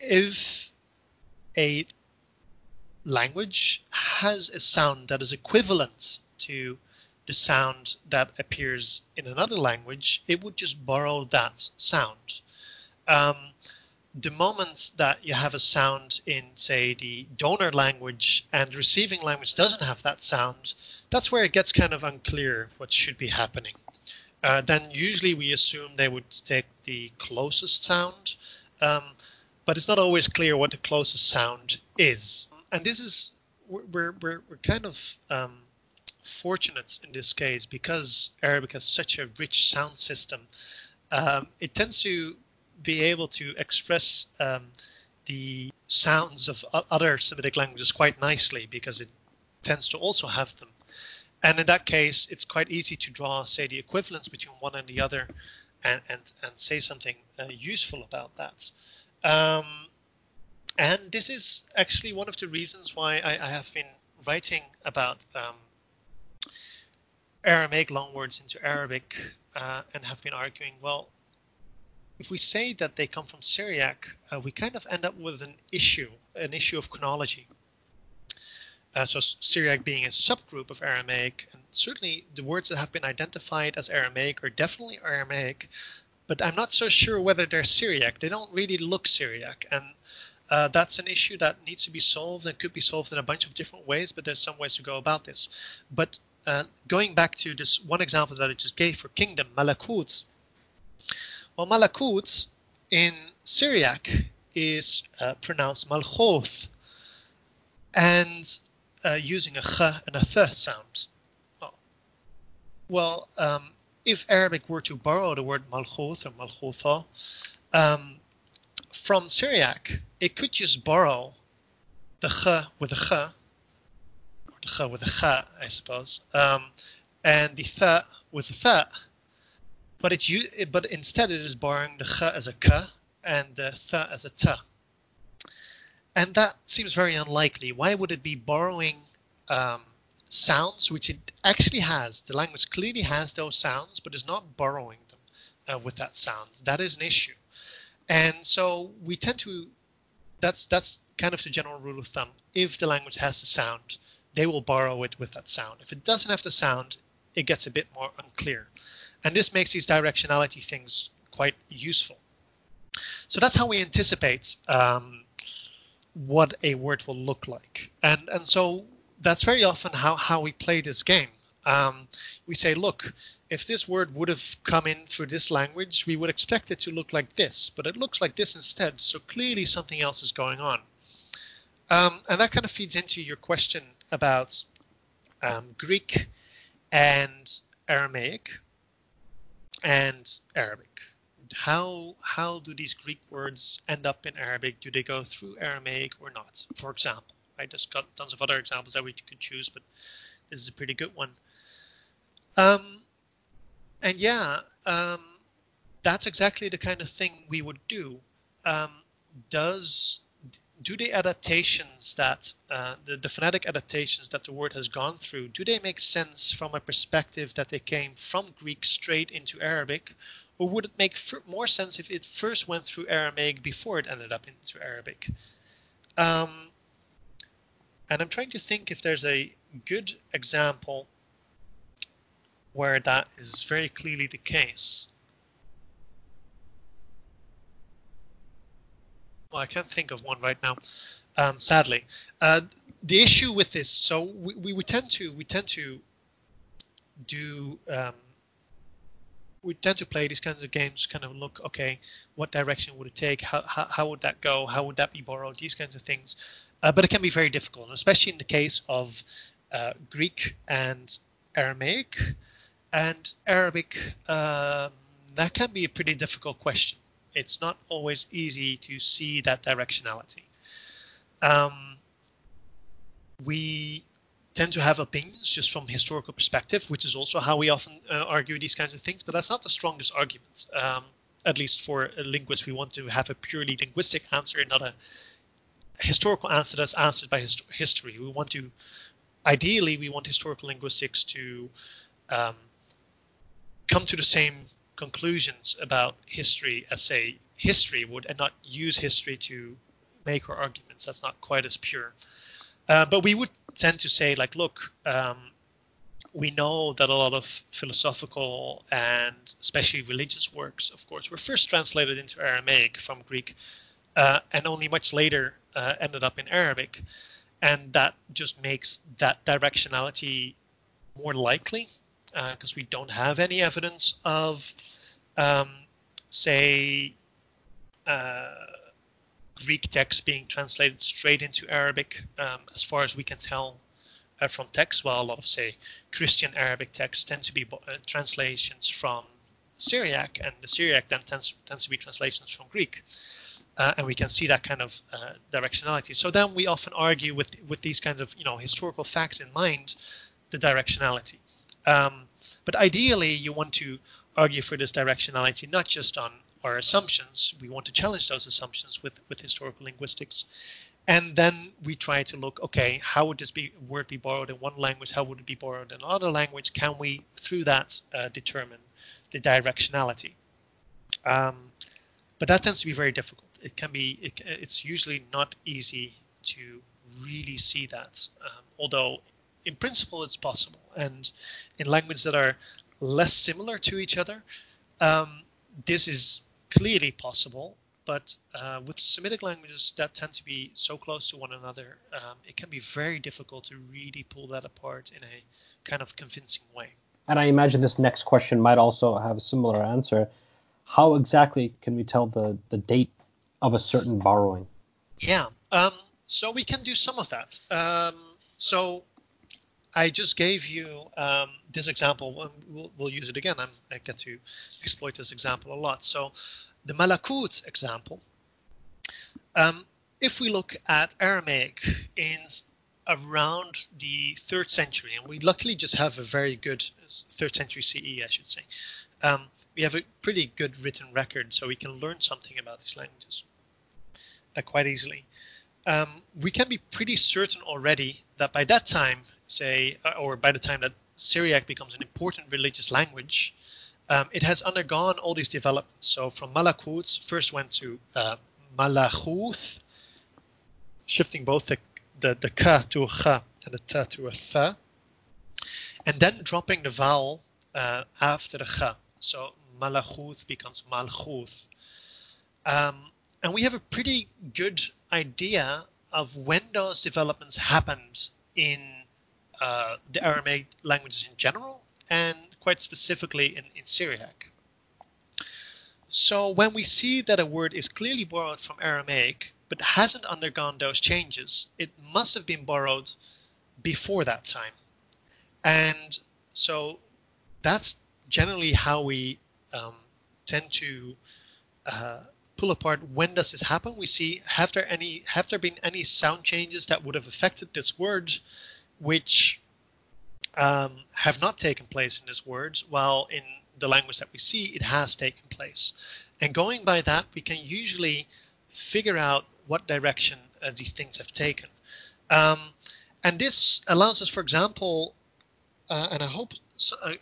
if a language has a sound that is equivalent to the sound that appears in another language, it would just borrow that sound. Um, the moment that you have a sound in, say, the donor language and the receiving language doesn't have that sound, that's where it gets kind of unclear what should be happening. Uh, then usually we assume they would take the closest sound. Um, but it's not always clear what the closest sound is. And this is we're we're, we're kind of um, fortunate in this case because Arabic has such a rich sound system. Um, it tends to be able to express um, the sounds of other Semitic languages quite nicely because it tends to also have them. And in that case, it's quite easy to draw, say, the equivalence between one and the other and, and, and say something uh, useful about that. Um, and this is actually one of the reasons why I, I have been writing about um, Aramaic loanwords into Arabic uh, and have been arguing, well, if we say that they come from Syriac, uh, we kind of end up with an issue, an issue of chronology. Uh, so Syriac being a subgroup of Aramaic, and certainly the words that have been identified as Aramaic are definitely Aramaic, but I'm not so sure whether they're Syriac. They don't really look Syriac, and uh, that's an issue that needs to be solved and could be solved in a bunch of different ways, but there's some ways to go about this. But uh, going back to this one example that I just gave for kingdom, Malakut. Well, Malakut in Syriac is uh, pronounced Malchoth and uh, using a ch and a th sound. Oh. Well, um, if Arabic were to borrow the word malchuth or malchutha um, from Syriac, it could just borrow the ch with a ch, or the ch with a ch, I suppose, um, and the th with a th. But it but instead it is borrowing the ch as a k and the th as a t. And that seems very unlikely. Why would it be borrowing um, sounds, which it actually has. The language clearly has those sounds, but is not borrowing them uh, with that sound. That is an issue. And so we tend to, that's that's kind of the general rule of thumb. If the language has the sound, they will borrow it with that sound. If it doesn't have the sound, it gets a bit more unclear. And this makes these directionality things quite useful. So that's how we anticipate um, what a word will look like. And and so that's very often how, how we play this game. Um, we say, look, if this word would have come in through this language, we would expect it to look like this, but it looks like this instead. So clearly something else is going on. Um, and that kind of feeds into your question about um, Greek and Aramaic and Arabic. How how do these Greek words end up in Arabic? Do they go through Aramaic or not? For example, I just got tons of other examples that we could choose, but this is a pretty good one. Um, and yeah, um, that's exactly the kind of thing we would do. Um, does do the adaptations that uh, the, the phonetic adaptations that the word has gone through do they make sense from a perspective that they came from Greek straight into Arabic, or would it make more sense if it first went through Aramaic before it ended up into Arabic? Um, and I'm trying to think if there's a good example where that is very clearly the case. Well, I can't think of one right now, um, sadly. Uh, the issue with this, so we, we, we, tend to we tend to do um, we tend to play these kinds of games, kind of look, okay, what direction would it take? How, how, how would that go? How would that be borrowed? These kinds of things. Uh, but it can be very difficult, especially in the case of uh, Greek and Aramaic and Arabic. Um, that can be a pretty difficult question it's not always easy to see that directionality. Um, we tend to have opinions just from historical perspective, which is also how we often uh, argue these kinds of things, but that's not the strongest argument. Um, at least for a linguist, we want to have a purely linguistic answer, not a historical answer that's answered by hist- history. We want to, ideally, we want historical linguistics to um, come to the same conclusions about history as say history would and not use history to make our arguments. That's not quite as pure. Uh, but we would tend to say like, look, um, we know that a lot of philosophical and especially religious works, of course, were first translated into Aramaic from Greek, uh, and only much later uh, ended up in Arabic, and that just makes that directionality more likely because uh, we don't have any evidence of, um, say, uh, Greek text being translated straight into Arabic, um, as far as we can tell uh, from texts. While a lot of, say, Christian Arabic texts tend to be uh, translations from Syriac, and the Syriac then tends, tends to be translations from Greek. Uh, and we can see that kind of uh, directionality. So then we often argue with with these kinds of you know historical facts in mind, the directionality. Um, but ideally, you want to argue for this directionality not just on our assumptions. We want to challenge those assumptions with, with historical linguistics. And then we try to look, okay, how would this be, word be borrowed in one language? How would it be borrowed in another language? Can we, through that, uh, determine the directionality? Um, but that tends to be very difficult. It can be, it, it's usually not easy to really see that. Um, although in principle it's possible. And in languages that are less similar to each other, um, this is clearly possible. But uh, with Semitic languages that tend to be so close to one another, um, it can be very difficult to really pull that apart in a kind of convincing way. And I imagine this next question might also have a similar answer. How exactly can we tell the, the date of a certain borrowing? Yeah, um, so we can do some of that. Um, so I just gave you um, this example. We'll, we'll, use it again. I'm, i get to exploit this example a lot. So the Malakut example, um, if we look at Aramaic in around the third century, and we luckily just have a very good third century CE, I should say. Um, we have a pretty good written record, so we can learn something about these languages uh, quite easily. Um, we can be pretty certain already that by that time say, uh, or by the time that Syriac becomes an important religious language, um, it has undergone all these developments. So from Malakut, first went to uh, Malachuth, shifting both the, the, the ka to a kha and the ta to a tha, and then dropping the vowel uh, after the kha. So malachuth becomes malchuth. Um, and we have a pretty good idea of when those developments happened in uh, the Aramaic languages in general, and quite specifically in, in Syriac. So when we see that a word is clearly borrowed from Aramaic, but hasn't undergone those changes, it must have been borrowed before that time. And so that's generally how we um, tend to uh, pull apart when does this happen. We see have there any have there been any sound changes that would have affected this word, which um, have not taken place in this word, while in the language that we see it has taken place. And going by that, we can usually figure out what direction uh, these things have taken. Um, and this allows us, for example, uh, and I hope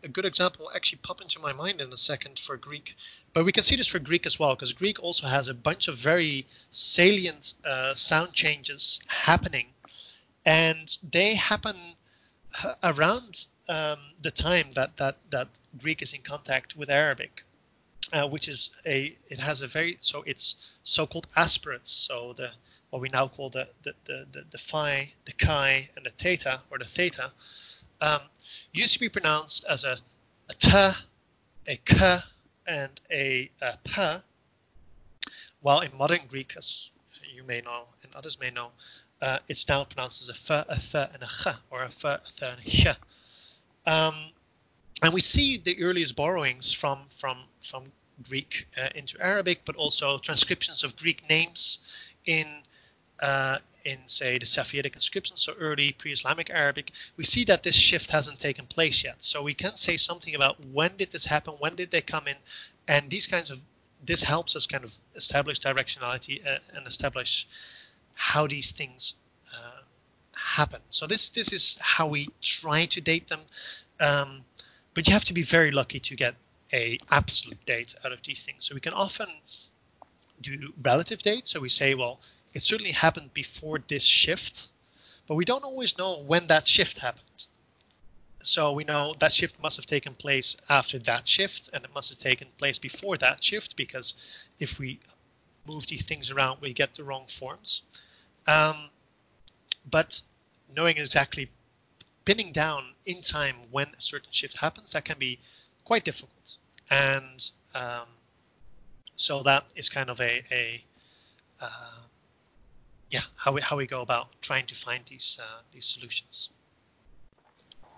a good example actually pop into my mind in a second for Greek, but we can see this for Greek as well, because Greek also has a bunch of very salient uh, sound changes happening, and they happen uh, around um, the time that, that, that Greek is in contact with Arabic. Uh, which is a it has a very so it's so-called aspirates so the what we now call the the the the, the phi the chi and the theta or the theta um, used to be pronounced as a, a t, a k, and a, a p, while in modern Greek, as you may know and others may know, uh, it's now pronounced as a f, a th, and a ch, or a f, a th, and a ch. Um, and we see the earliest borrowings from from from Greek uh, into Arabic, but also transcriptions of Greek names in uh, in, say, the Safaitic inscriptions, so early pre-Islamic Arabic, we see that this shift hasn't taken place yet. So we can say something about when did this happen, when did they come in, and these kinds of this helps us kind of establish directionality uh, and establish how these things uh, happen. So this this is how we try to date them, um, but you have to be very lucky to get a absolute date out of these things. So we can often do relative dates. So we say, well, it certainly happened before this shift, but we don't always know when that shift happened. So we know that shift must have taken place after that shift, and it must have taken place before that shift, because if we move these things around, we get the wrong forms. Um, but knowing exactly pinning down in time when a certain shift happens, that can be quite difficult. And um, so that is kind of a, a uh, yeah, how we how we go about trying to find these uh, these solutions.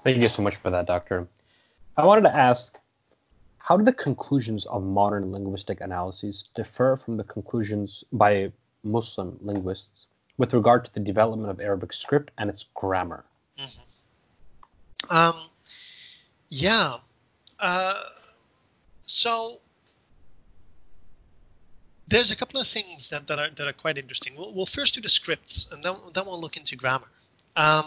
Thank you so much for that, Doctor. I wanted to ask, how do the conclusions of modern linguistic analyses differ from the conclusions by Muslim linguists with regard to the development of Arabic script and its grammar? Mm-hmm. Um, yeah. Uh, so there's a couple of things that, that are that are quite interesting. We'll, we'll first do the scripts, and then then we'll look into grammar. Um,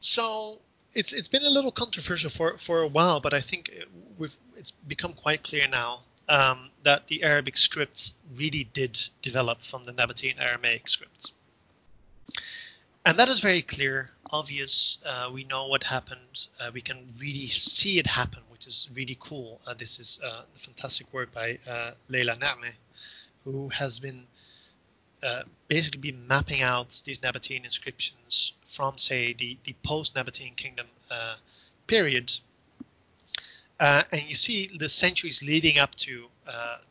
so it's it's been a little controversial for for a while, but I think we've it's become quite clear now um, that the Arabic script really did develop from the Nabatean Aramaic script, and that is very clear, obvious. Uh, we know what happened. Uh, we can really see it happen which is really cool. Uh, this is uh, fantastic work by uh, Laïla Nehmé, who has been uh, basically been mapping out these Nabatean inscriptions from, say, the, the post-Nabatean kingdom uh, period. Uh, and you see the centuries leading up to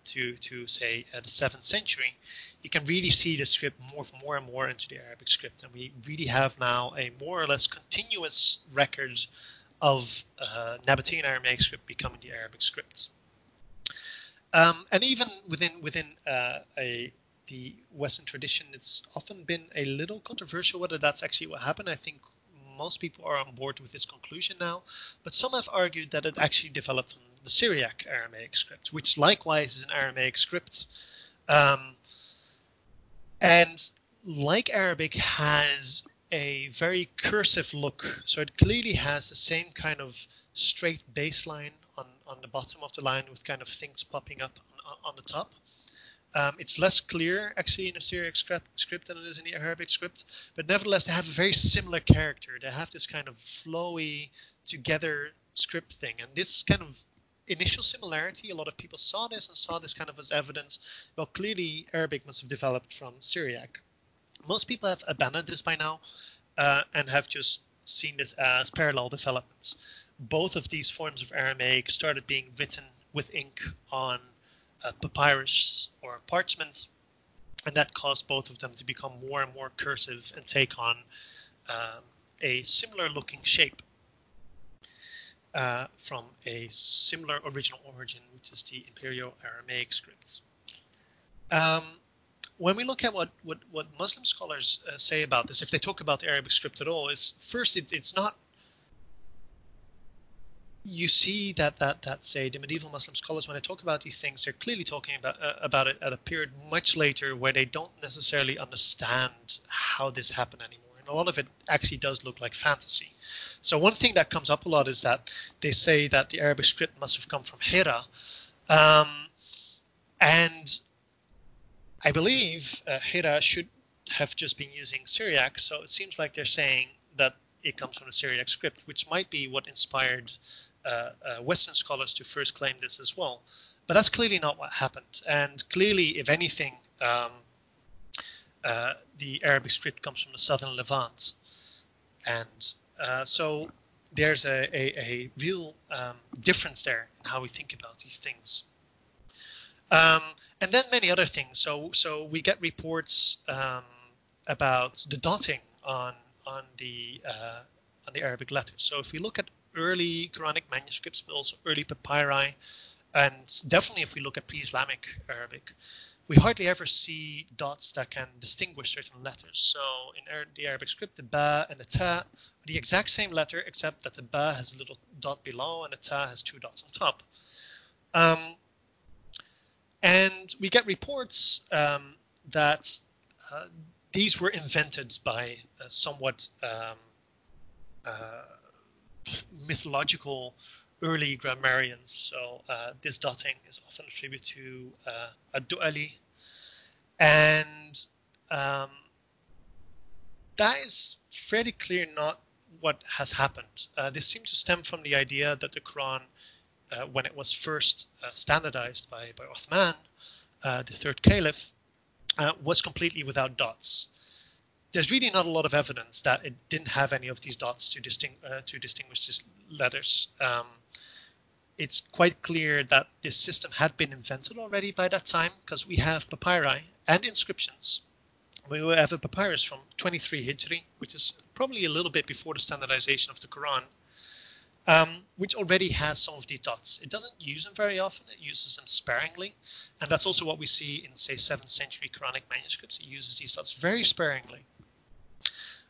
to to say the seventh century, you can really see the script morph more and more into the Arabic script, and we really have now a more or less continuous record of uh, Nabatean Aramaic script becoming the Arabic script. Um, and even within within uh, a the Western tradition, it's often been a little controversial whether that's actually what happened. I think most people are on board with this conclusion now, but some have argued that it actually developed from the Syriac Aramaic script, which likewise is an Aramaic script. Um, and like Arabic has a very cursive look. So it clearly has the same kind of straight baseline on, on the bottom of the line with kind of things popping up on, on the top. Um, it's less clear actually in the Syriac script, script than it is in the Arabic script, but nevertheless they have a very similar character. They have this kind of flowy together script thing, and this kind of initial similarity, a lot of people saw this and saw this kind of as evidence. Well, clearly Arabic must have developed from Syriac. Most people have abandoned this by now uh, and have just seen this as parallel developments. Both of these forms of Aramaic started being written with ink on uh, papyrus or parchment, and that caused both of them to become more and more cursive and take on um, a similar looking shape uh, from a similar original origin, which is the Imperial Aramaic script. Um, when we look at what, what, what Muslim scholars uh, say about this, if they talk about the Arabic script at all, is first it, it's not. You see that that that say the medieval Muslim scholars when they talk about these things, they're clearly talking about uh, about it at a period much later where they don't necessarily understand how this happened anymore and a lot of it actually does look like fantasy. So one thing that comes up a lot is that they say that the Arabic script must have come from Hira, um, and I believe uh, Hira should have just been using Syriac. So it seems like they're saying that it comes from the Syriac script, which might be what inspired uh, uh, Western scholars to first claim this as well. But that's clearly not what happened. And clearly, if anything, um, uh, the Arabic script comes from the southern Levant, and uh, so there's a, a, a real um, difference there in how we think about these things. Um, and then many other things. So so we get reports um, about the dotting on on the uh, on the Arabic letters. So if we look at early Quranic manuscripts, but also early papyri, and definitely if we look at pre-Islamic Arabic, we hardly ever see dots that can distinguish certain letters. So in the Arabic script, the ba and the ta are the exact same letter, except that the ba has a little dot below and the ta has two dots on top. Um, and we get reports um, that uh, these were invented by uh, somewhat um, uh, mythological early grammarians. So uh, this dotting is often attributed to uh, Ad-Du'ali. And um, that is fairly clear not what has happened. Uh, this seems to stem from the idea that the Quran, uh, when it was first uh, standardized by, by Uthman, uh, the third caliph, uh, was completely without dots there's really not a lot of evidence that it didn't have any of these dots to, disting, uh, to distinguish these letters. Um, it's quite clear that this system had been invented already by that time because we have papyri and inscriptions. We have a papyrus from 23 Hijri, which is probably a little bit before the standardization of the Quran, um, which already has some of these dots. It doesn't use them very often, it uses them sparingly. And that's also what we see in, say, 7th century Quranic manuscripts. It uses these dots very sparingly.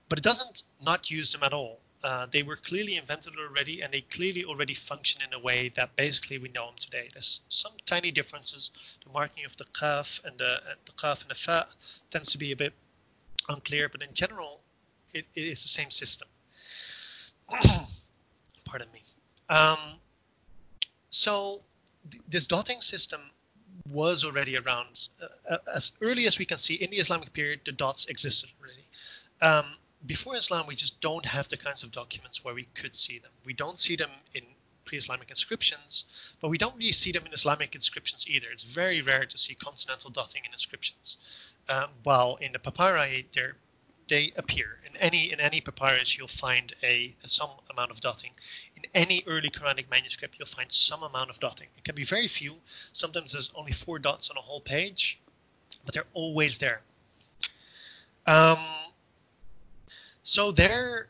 But it doesn't not use them at all. Uh, they were clearly invented already, and they clearly already function in a way that basically we know them today. There's some tiny differences. The marking of the kaf and the, the kaf and the fa tends to be a bit unclear, but in general, it, it is the same system. Pardon me. Um, so th- this dotting system was already around uh, uh, as early as we can see in the Islamic period. The dots existed already. Um, before Islam, we just don't have the kinds of documents where we could see them. We don't see them in pre-Islamic inscriptions, but we don't really see them in Islamic inscriptions either. It's very rare to see consonantal dotting in inscriptions. Um, while in the papyri, they appear in any in any papyrus. You'll find a, some amount of dotting. In any early Quranic manuscript, you'll find some amount of dotting. It can be very few. Sometimes there's only four dots on a whole page, but they're always there. Um, so there,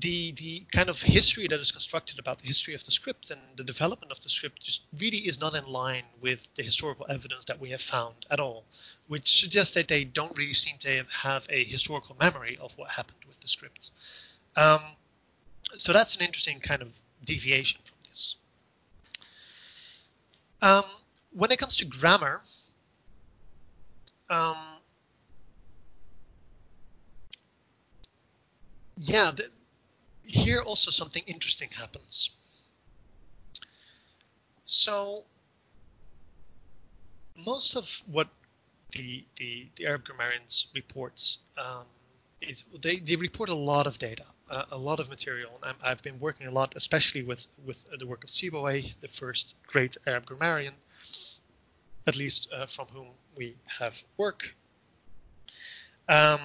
the the kind of history that is constructed about the history of the script and the development of the script just really is not in line with the historical evidence that we have found at all, which suggests that they don't really seem to have a historical memory of what happened with the script. Um, so that's an interesting kind of deviation from this. Um, when it comes to grammar, um, yeah, the, here also something interesting happens. So most of what the the, the Arab grammarians reports um, is they, they report a lot of data, uh, a lot of material. And i have been working a lot, especially with with the work of Sibawayh, the first great Arab grammarian, at least uh, from whom we have work. Um,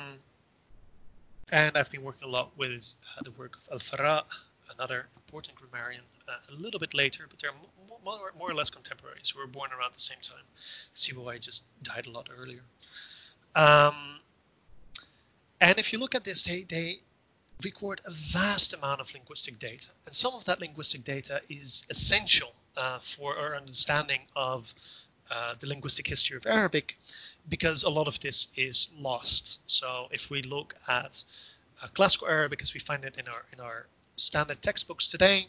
and I've been working a lot with uh, the work of Al-Farra, another important grammarian, uh, a little bit later, but they're more, more, or less contemporaries who were born around the same time. Sibawayh just died a lot earlier. Um, and if you look at this, they, they record a vast amount of linguistic data. And some of that linguistic data is essential uh, for our understanding of uh, the linguistic history of Arabic because a lot of this is lost. So if we look at uh, classical Arabic as we find it in our in our standard textbooks today,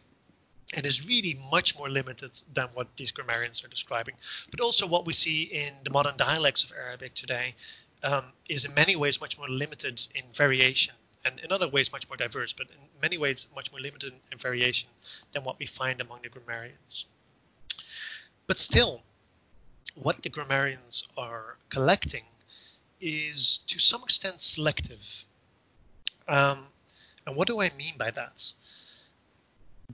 it is really much more limited than what these grammarians are describing. But also what we see in the modern dialects of Arabic today um, is in many ways much more limited in variation and in other ways much more diverse, but in many ways much more limited in variation than what we find among the grammarians. But still, what the grammarians are collecting is to some extent selective. Um, and what do I mean by that?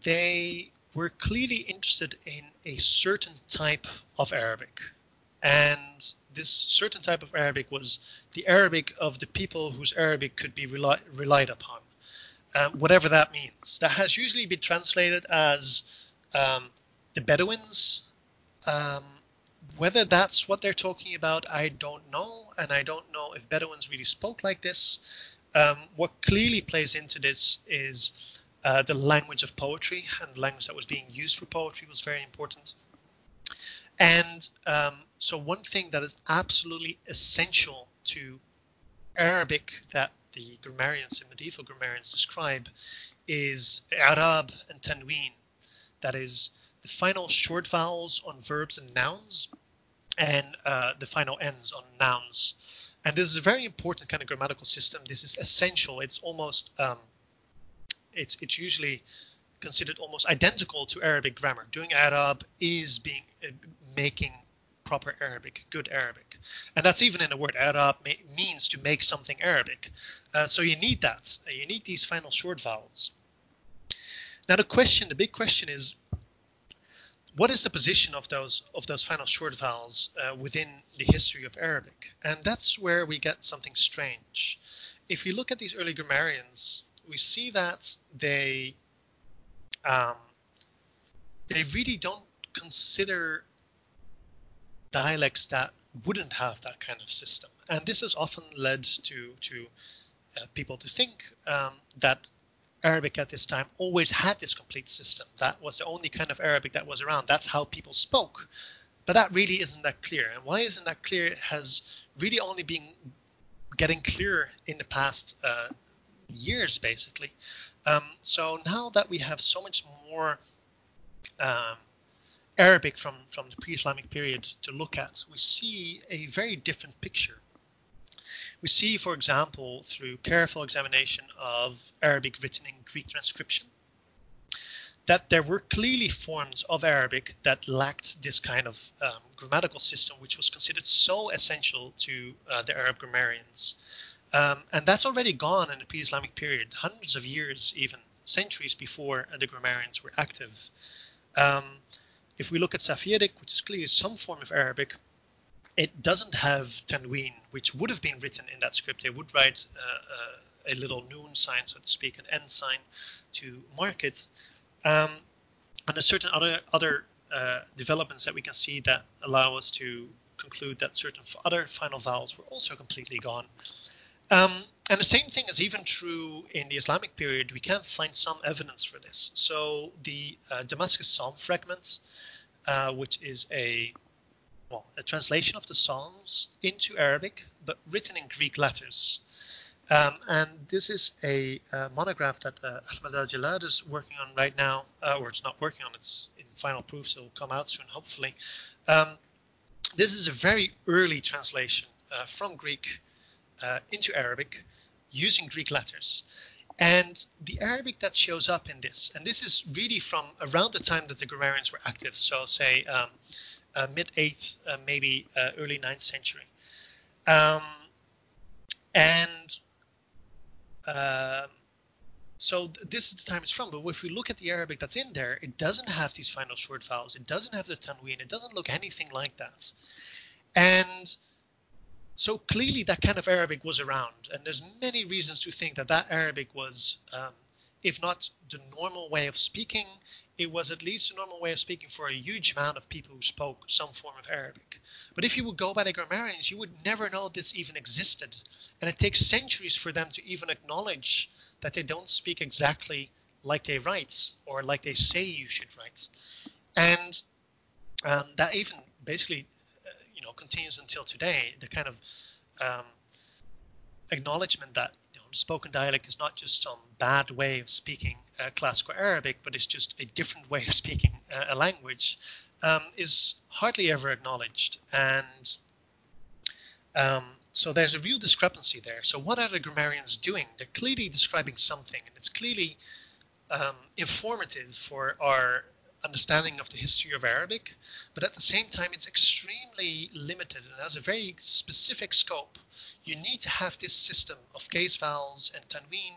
They were clearly interested in a certain type of Arabic. And this certain type of Arabic was the Arabic of the people whose Arabic could be reli- relied upon, um, whatever that means. That has usually been translated as um, the Bedouins, um, whether that's what they're talking about, I don't know, and I don't know if Bedouins really spoke like this. Um, what clearly plays into this is uh, the language of poetry, and the language that was being used for poetry was very important. And um, so, one thing that is absolutely essential to Arabic that the grammarians and medieval grammarians describe is I'rab and Tanween. That is, the final short vowels on verbs and nouns, and uh, the final ends on nouns. And this is a very important kind of grammatical system. This is essential. It's almost um, it's it's usually considered almost identical to Arabic grammar. Doing I'rab is being uh, making proper Arabic, good Arabic, and that's even in the word I'rab means to make something Arabic. Uh, so you need that. You need these final short vowels. Now the question, the big question is, what is the position of those of those final short vowels uh, within the history of Arabic? And that's where we get something strange. If we look at these early grammarians, we see that they um, they really don't consider dialects that wouldn't have that kind of system, and this has often led to to uh, people to think um, that Arabic at this time always had this complete system. That was the only kind of Arabic that was around. That's how people spoke. But that really isn't that clear. And why isn't that clear? Has really only been getting clearer in the past uh, years, basically. Um, so now that we have so much more um, Arabic from, from the pre-Islamic period to look at, we see a very different picture we see, for example, through careful examination of Arabic written in Greek transcription, that there were clearly forms of Arabic that lacked this kind of um, grammatical system, which was considered so essential to uh, the Arab grammarians. Um, and that's already gone in the pre Islamic period, hundreds of years, even centuries before the grammarians were active. Um, if we look at Safaitic, which is clearly some form of Arabic, it doesn't have Tanween, which would have been written in that script. They would write uh, uh, a little noon sign, so to speak, an end sign to mark it. Um, and there's certain other other uh, developments that we can see that allow us to conclude that certain other final vowels were also completely gone. Um, and the same thing is even true in the Islamic period. We can find some evidence for this. So the uh, Damascus Psalm fragment, uh, which is a well, a translation of the Psalms into Arabic, but written in Greek letters. Um, and this is a uh, monograph that uh, Ahmad Al-Jallad is working on right now, uh, or it's not working on, it's in final proofs, so it will come out soon, hopefully. Um, this is a very early translation uh, from Greek uh, into Arabic using Greek letters. And the Arabic that shows up in this, and this is really from around the time that the grammarians were active, so say um, mid 8th, uh, maybe uh, early 9th century. Um, and so this is the time it's from. But if we look at the Arabic that's in there, it doesn't have these final short vowels. It doesn't have the tanween. It doesn't look anything like that. And so clearly that kind of Arabic was around. And there's many reasons to think that that Arabic was um, if not the normal way of speaking, it was at least a normal way of speaking for a huge amount of people who spoke some form of Arabic. But if you would go by the grammarians, you would never know this even existed. And it takes centuries for them to even acknowledge that they don't speak exactly like they write or like they say you should write. And um, that even basically, uh, you know, continues until today. The kind of um, acknowledgement that spoken dialect is not just some bad way of speaking uh, classical Arabic, but it's just a different way of speaking uh, a language, um, is hardly ever acknowledged. And um, so there's a real discrepancy there. So what are the grammarians doing? They're clearly describing something, and it's clearly um, informative for our understanding of the history of Arabic, but at the same time, it's extremely limited and has a very specific scope. You need to have this system of case vowels and tanween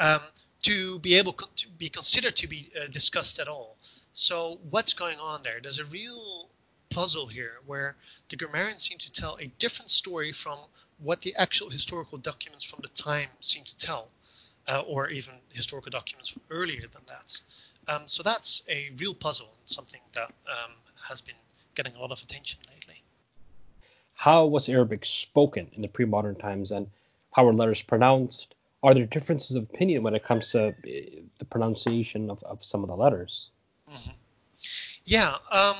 um, to be able to be considered to be uh, discussed at all. So what's going on there? There's a real puzzle here where the grammarians seem to tell a different story from what the actual historical documents from the time seem to tell, uh, or even historical documents earlier than that. Um, so that's a real puzzle and something that um, has been getting a lot of attention lately. How was Arabic spoken in the pre-modern times, and how were letters pronounced? Are there differences of opinion when it comes to uh, the pronunciation of, of some of the letters? Mm-hmm. Yeah. Um,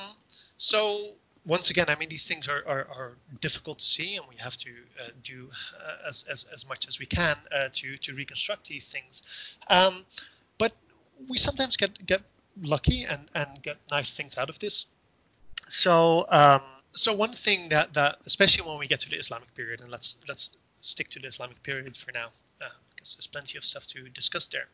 so once again, I mean, these things are, are, are, difficult to see, and we have to uh, do uh, as, as, as much as we can uh, to, to reconstruct these things. Um, but we sometimes get get lucky and and get nice things out of this. So um, so one thing that that especially when we get to the Islamic period, and let's let's stick to the Islamic period for now uh, because there's plenty of stuff to discuss there.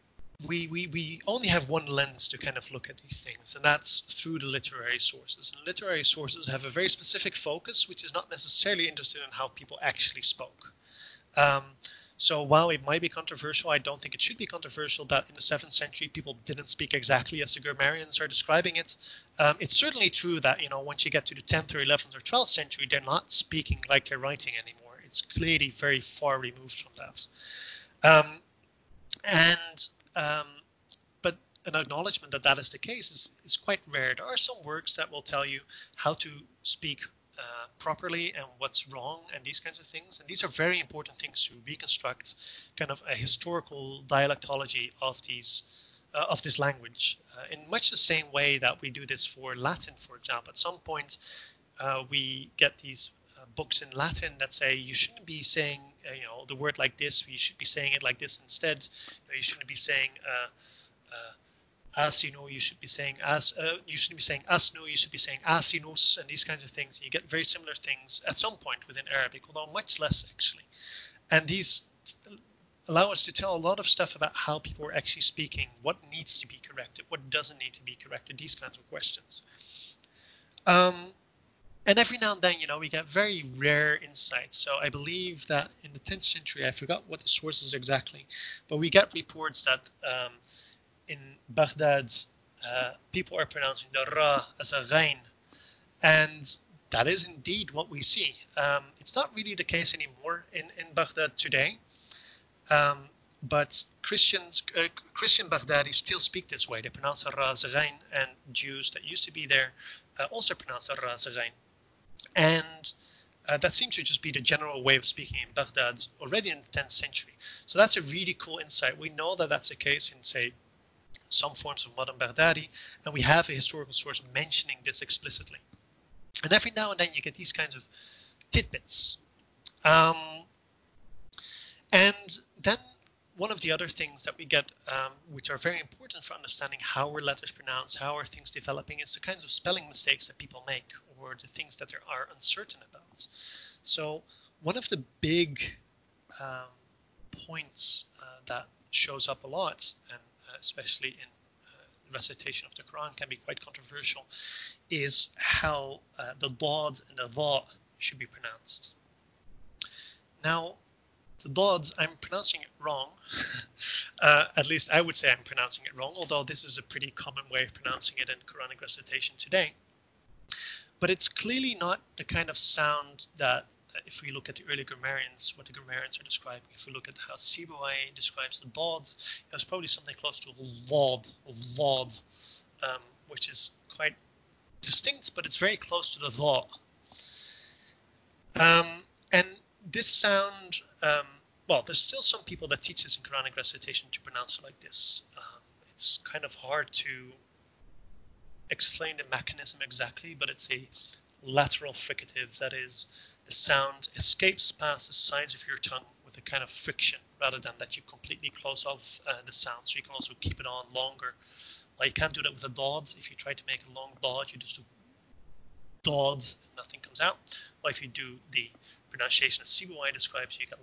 We, we, we only have one lens to kind of look at these things, and that's through the literary sources. And literary sources have a very specific focus, which is not necessarily interested in how people actually spoke. Um, so while it might be controversial, I don't think it should be controversial that in the 7th century people didn't speak exactly as the grammarians are describing it. Um, it's certainly true that, you know, once you get to the 10th or 11th or 12th century, they're not speaking like they're writing anymore. It's clearly very far removed from that. Um, and um, but an acknowledgement that that is the case is, is quite rare. There are some works that will tell you how to speak uh, properly and what's wrong and these kinds of things. And these are very important things to reconstruct kind of a historical dialectology of these uh, of this language uh, in much the same way that we do this for Latin, for example. At some point, uh, we get these books in Latin that say you shouldn't be saying you know the word like this. You should be saying it like this instead. You, know, you shouldn't be saying as you know, you should be saying as uh, you shouldn't be saying asnu, you should be saying asinus, and these kinds of things. You get very similar things at some point within Arabic, although much less actually. And these allow us to tell a lot of stuff about how people are actually speaking, what needs to be corrected, what doesn't need to be corrected, these kinds of questions. Um, and every now and then, you know, we get very rare insights. So I believe that in the 10th century, I forgot what the sources exactly, but we get reports that um, in Baghdad, uh, people are pronouncing the ra as a ghain, and that is indeed what we see. Um, it's not really the case anymore in, in Baghdad today, um, but Christians, uh, Christian Baghdadis still speak this way. They pronounce the ra as a ghain, and Jews that used to be there uh, also pronounce the ra as a ghain. And uh, that seems to just be the general way of speaking in Baghdad already in the 10th century. So that's a really cool insight. We know that that's the case in, say, some forms of modern Baghdadi, and we have a historical source mentioning this explicitly. And every now and then you get these kinds of tidbits. Um, and then one of the other things that we get, um, which are very important for understanding how are letters pronounced, how are things developing, is the kinds of spelling mistakes that people make or the things that they are uncertain about. So one of the big um, points uh, that shows up a lot, and especially in uh, recitation of the Quran can be quite controversial is how uh, the dad and the dha should be pronounced. Now, the dad, I'm pronouncing it wrong. uh, at least I would say I'm pronouncing it wrong, although this is a pretty common way of pronouncing it in Quranic recitation today. But it's clearly not the kind of sound that if we look at the early grammarians, what the grammarians are describing, if we look at how Sibawayh describes the dad, it's probably something close to lod, lod, um, which is quite distinct, but it's very close to the dha. Um, and this sound, um, well, there's still some people that teach this in Quranic recitation to pronounce it like this. Um, it's kind of hard to explain the mechanism exactly, but it's a lateral fricative, that is, the sound escapes past the sides of your tongue with a kind of friction rather than that you completely close off uh, the sound. So you can also keep it on longer. Well, you can't do that with a dod. If you try to make a long dod, you just do dod, nothing comes out. Or if you do the pronunciation as Sibawayh describes, you get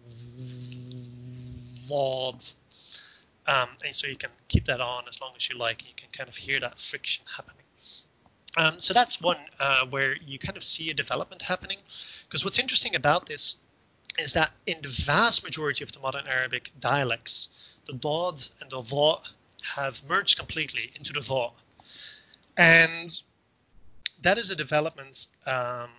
lod. Um, and so you can keep that on as long as you like, and you can kind of hear that friction happening. Um, so that's one uh, where you kind of see a development happening. Because what's interesting about this is that in the vast majority of the modern Arabic dialects, the dad and the dha have merged completely into the dha. And that is a development um,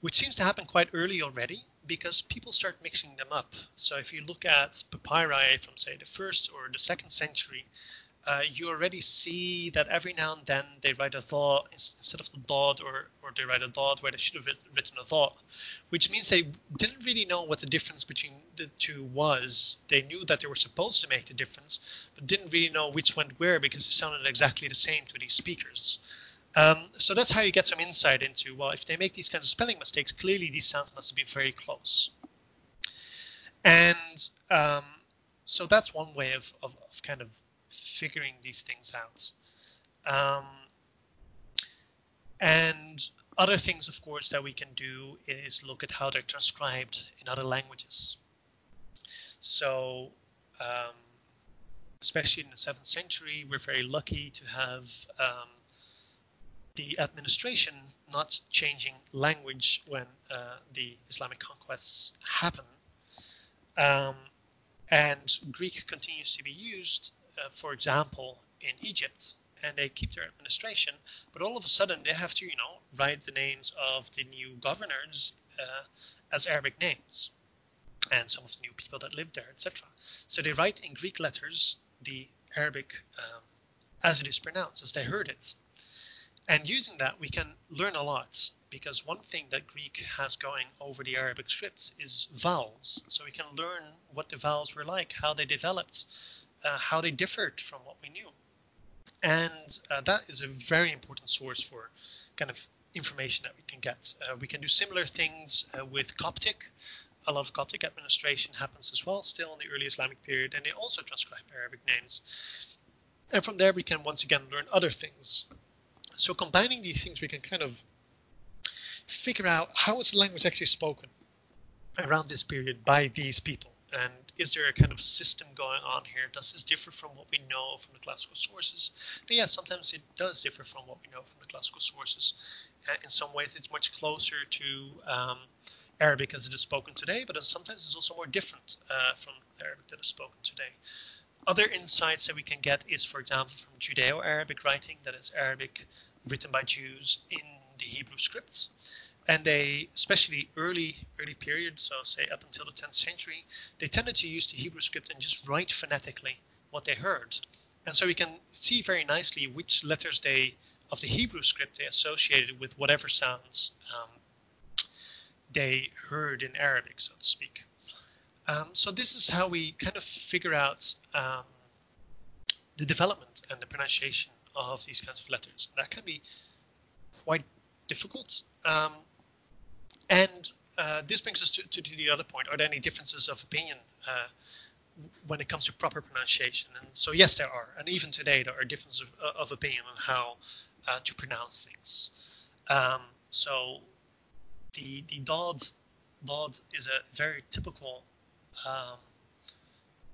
which seems to happen quite early already because people start mixing them up. So if you look at papyri from, say, the first or the second century, uh, you already see that every now and then they write a dha instead of the dod, or, or they write a dod where they should have written a dha, which means they didn't really know what the difference between the two was. They knew that they were supposed to make the difference, but didn't really know which went where because it sounded exactly the same to these speakers. Um, so that's how you get some insight into, well, if they make these kinds of spelling mistakes, clearly these sounds must have been very close. And um, so that's one way of, of, of kind of figuring these things out. Um, and other things, of course, that we can do is look at how they're transcribed in other languages. So, um, especially in the 7th century, we're very lucky to have um, the administration not changing language when uh, the Islamic conquests happen. Um, and Greek continues to be used uh, for example, in Egypt, and they keep their administration, but all of a sudden they have to, you know, write the names of the new governors uh, as Arabic names, and some of the new people that live there, etc. So they write in Greek letters the Arabic um, as it is pronounced, as they heard it. And using that, we can learn a lot because one thing that Greek has going over the Arabic scripts is vowels. So we can learn what the vowels were like, how they developed, uh, how they differed from what we knew. And uh, that is a very important source for kind of information that we can get. Uh, we can do similar things uh, with Coptic. A lot of Coptic administration happens as well, still in the early Islamic period, and they also transcribe Arabic names. And from there, we can once again learn other things. So combining these things, we can kind of figure out how is the language actually spoken around this period by these people and is there a kind of system going on here? Does this differ from what we know from the classical sources? And yes, sometimes it does differ from what we know from the classical sources. Uh, in some ways, it's much closer to um, Arabic as it is spoken today, but sometimes it's also more different uh, from Arabic that is spoken today. Other insights that we can get is, for example, from Judeo-Arabic writing, that is Arabic written by Jews in the Hebrew scripts and they especially early early periods so say up until the 10th century they tended to use the hebrew script and just write phonetically what they heard. And so we can see very nicely which letters they of the hebrew script they associated with whatever sounds um, they heard in arabic so to speak. Um, so this is how we kind of figure out um, the development and the pronunciation of these kinds of letters. That can be quite difficult um, and uh, this brings us to, to, the other point. Are there any differences of opinion uh, when it comes to proper pronunciation? And so, yes, there are. And even today, there are differences of, uh, of opinion on how uh, to pronounce things. Um, so, the the dad dad is a very typical um,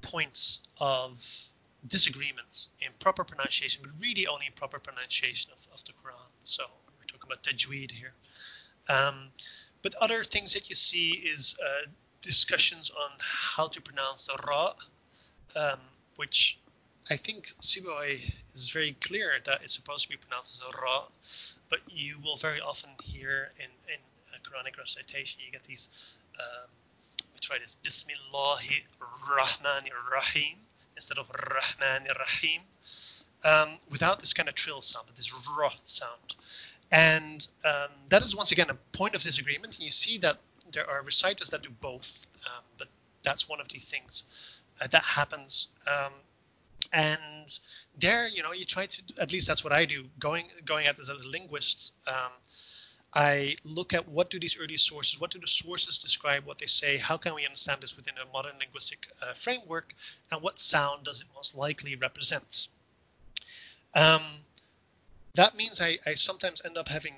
point of disagreements in proper pronunciation, but really only in proper pronunciation of, of the Quran. So we're talking about tajweed here. Um, but other things that you see is uh, discussions on how to pronounce the ra, um, which I think Sibawayh is very clear that it's supposed to be pronounced as a ra, but you will very often hear in, in Quranic recitation, you get these, um, let try this, Bismillahi Rahmanir Rahim instead of Rahmanir Rahim, um, without this kind of trill sound, but this ra sound. And um, that is once again a point of disagreement. You see that there are reciters that do both, um, but that's one of these things uh, that happens. Um, and there, you know, you try to at least that's what I do. Going going at this as a linguist, um, I look at what do these early sources, what do the sources describe, what they say, how can we understand this within a modern linguistic uh, framework, and what sound does it most likely represent. Um, that means I, I, sometimes end up having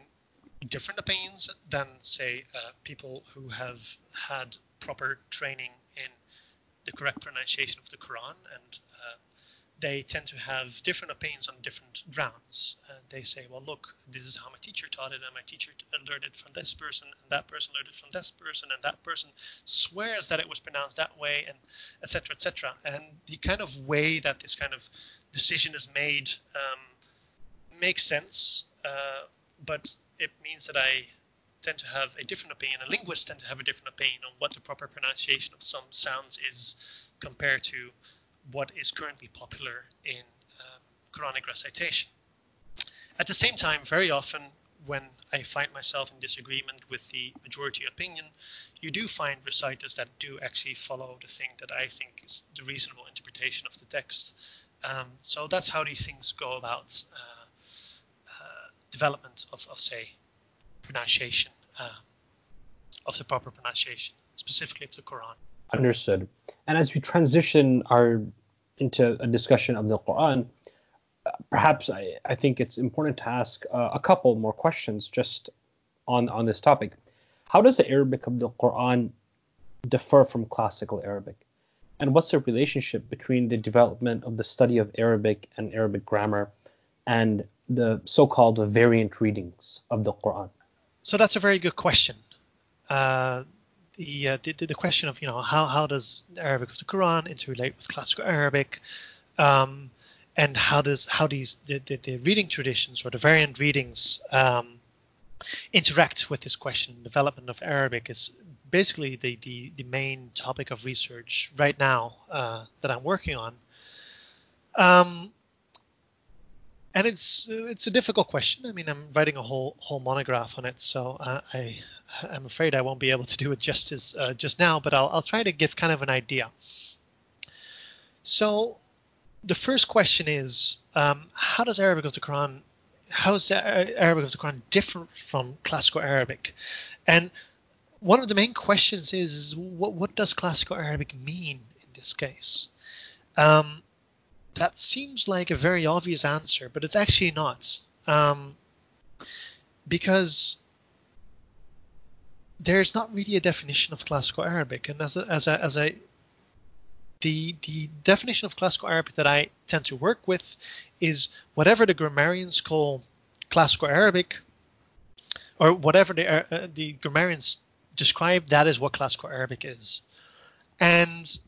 different opinions than, say, uh, people who have had proper training in the correct pronunciation of the Quran and uh, they tend to have different opinions on different grounds. And they say, well, look, this is how my teacher taught it, and my teacher learned it from this person, and that person learned it from this person, and that person swears that it was pronounced that way, and etc. etc. And the kind of way that this kind of decision is made um, makes sense, uh, but it means that I tend to have a different opinion, and linguists tend to have a different opinion on what the proper pronunciation of some sounds is compared to what is currently popular in um, Quranic recitation. At the same time, very often when I find myself in disagreement with the majority opinion, you do find reciters that do actually follow the thing that I think is the reasonable interpretation of the text. Um, so that's how these things go about uh, development of, of, say, pronunciation, uh, of the proper pronunciation, specifically of the Quran. Understood. And as we transition our into a discussion of the Quran, perhaps I, I think it's important to ask uh, a couple more questions just on on this topic. How does the Arabic of the Quran differ from classical Arabic? And what's the relationship between the development of the study of Arabic and Arabic grammar and the so-called variant readings of the Quran? So that's a very good question. Uh, the, uh, the, the question of you know how how does the Arabic of the Quran interrelate with classical Arabic, um, and how does how these the, the, the, reading traditions or the variant readings um, interact with this question. Development of Arabic is basically the the, the main topic of research right now uh, that I'm working on. Um, and it's it's a difficult question. I mean, I'm writing a whole whole monograph on it, so uh, I I'm afraid I won't be able to do it justice uh, just now, but I'll I'll try to give kind of an idea. So, the first question is, um, how does Arabic of the Quran, how is Arabic of the Quran different from classical Arabic? And one of the main questions is, what what does classical Arabic mean in this case? Um, that seems like a very obvious answer, but it's actually not. Um, because there's not really a definition of classical Arabic, and as a, as a, as a the the definition of classical Arabic that I tend to work with is whatever the grammarians call classical Arabic, or whatever the uh, the grammarians describe, that is what classical Arabic is, and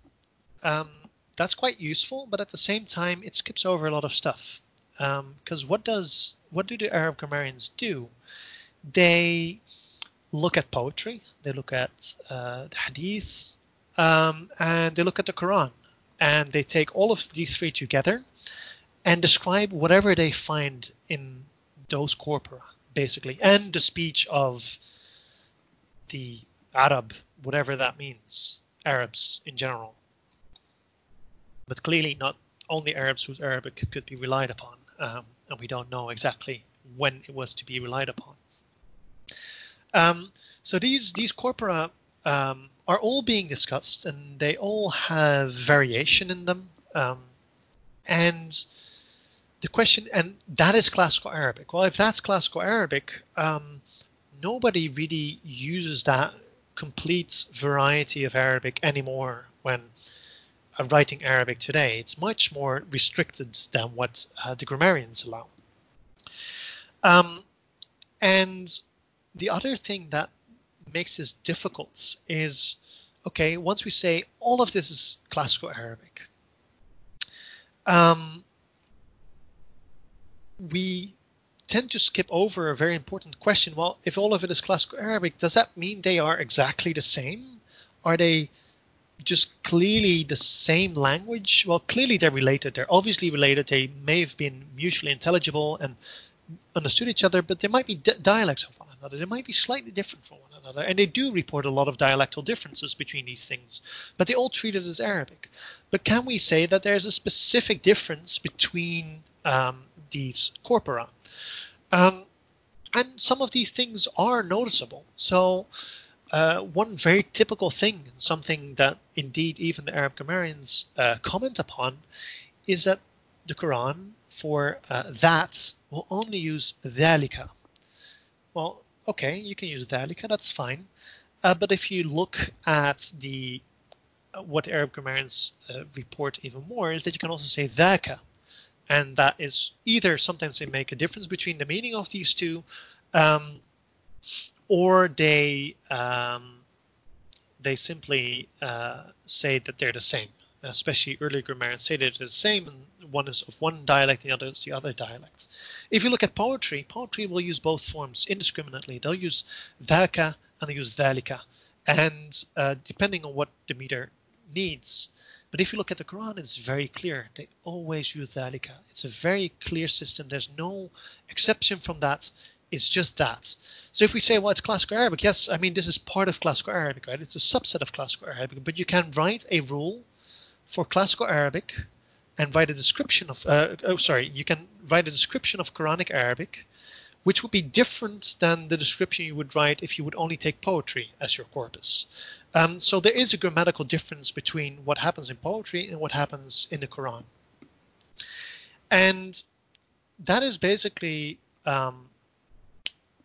um, that's quite useful, but at the same time, it skips over a lot of stuff. Because um, what does what do the Arab grammarians do? They look at poetry, they look at uh, the Hadith, um, and they look at the Quran, and they take all of these three together and describe whatever they find in those corpora, basically, and the speech of the Arab, whatever that means, Arabs in general but clearly not only Arabs whose Arabic could be relied upon, um, and we don't know exactly when it was to be relied upon. Um, so these these corpora um, are all being discussed, and they all have variation in them. Um, and the question, and that is classical Arabic. Well, if that's classical Arabic, um, nobody really uses that complete variety of Arabic anymore when uh, writing Arabic today. It's much more restricted than what uh, the grammarians allow. Um, and the other thing that makes this difficult is okay, once we say all of this is classical Arabic, um, we tend to skip over a very important question. Well, if all of it is classical Arabic, does that mean they are exactly the same? Are they just clearly the same language? Well, clearly they're related. They're obviously related. They may have been mutually intelligible and understood each other, but there might be dialects of one another. They might be slightly different from one another. And they do report a lot of dialectal differences between these things, but they all treat it as Arabic. But can we say that there's a specific difference between um, these corpora? Um, and some of these things are noticeable. So, uh, one very typical thing, something that indeed even the Arab grammarians uh, comment upon, is that the Quran for uh, that will only use dhalika. Well, okay, you can use dhalika, that's fine. Uh, but if you look at the uh, what Arab grammarians uh, report even more is that you can also say dhaka, and that is either sometimes they make a difference between the meaning of these two, um, or they um, they simply uh, say that they're the same. Especially early grammarians say that they're the same, and one is of one dialect, and the other is the other dialect. If you look at poetry, poetry will use both forms indiscriminately. They'll use dhaka and they use dhalika, and uh, depending on what the meter needs, but if you look at the Quran, it's very clear. They always use dhalika. It's a very clear system. There's no exception from that. It's just that. So if we say, well, it's classical Arabic, yes, I mean, this is part of classical Arabic, right? It's a subset of classical Arabic, but you can write a rule for classical Arabic and write a description of, uh, oh, sorry, you can write a description of Quranic Arabic which would be different than the description you would write if you would only take poetry as your corpus. Um, so there is a grammatical difference between what happens in poetry and what happens in the Quran. And that is basically um,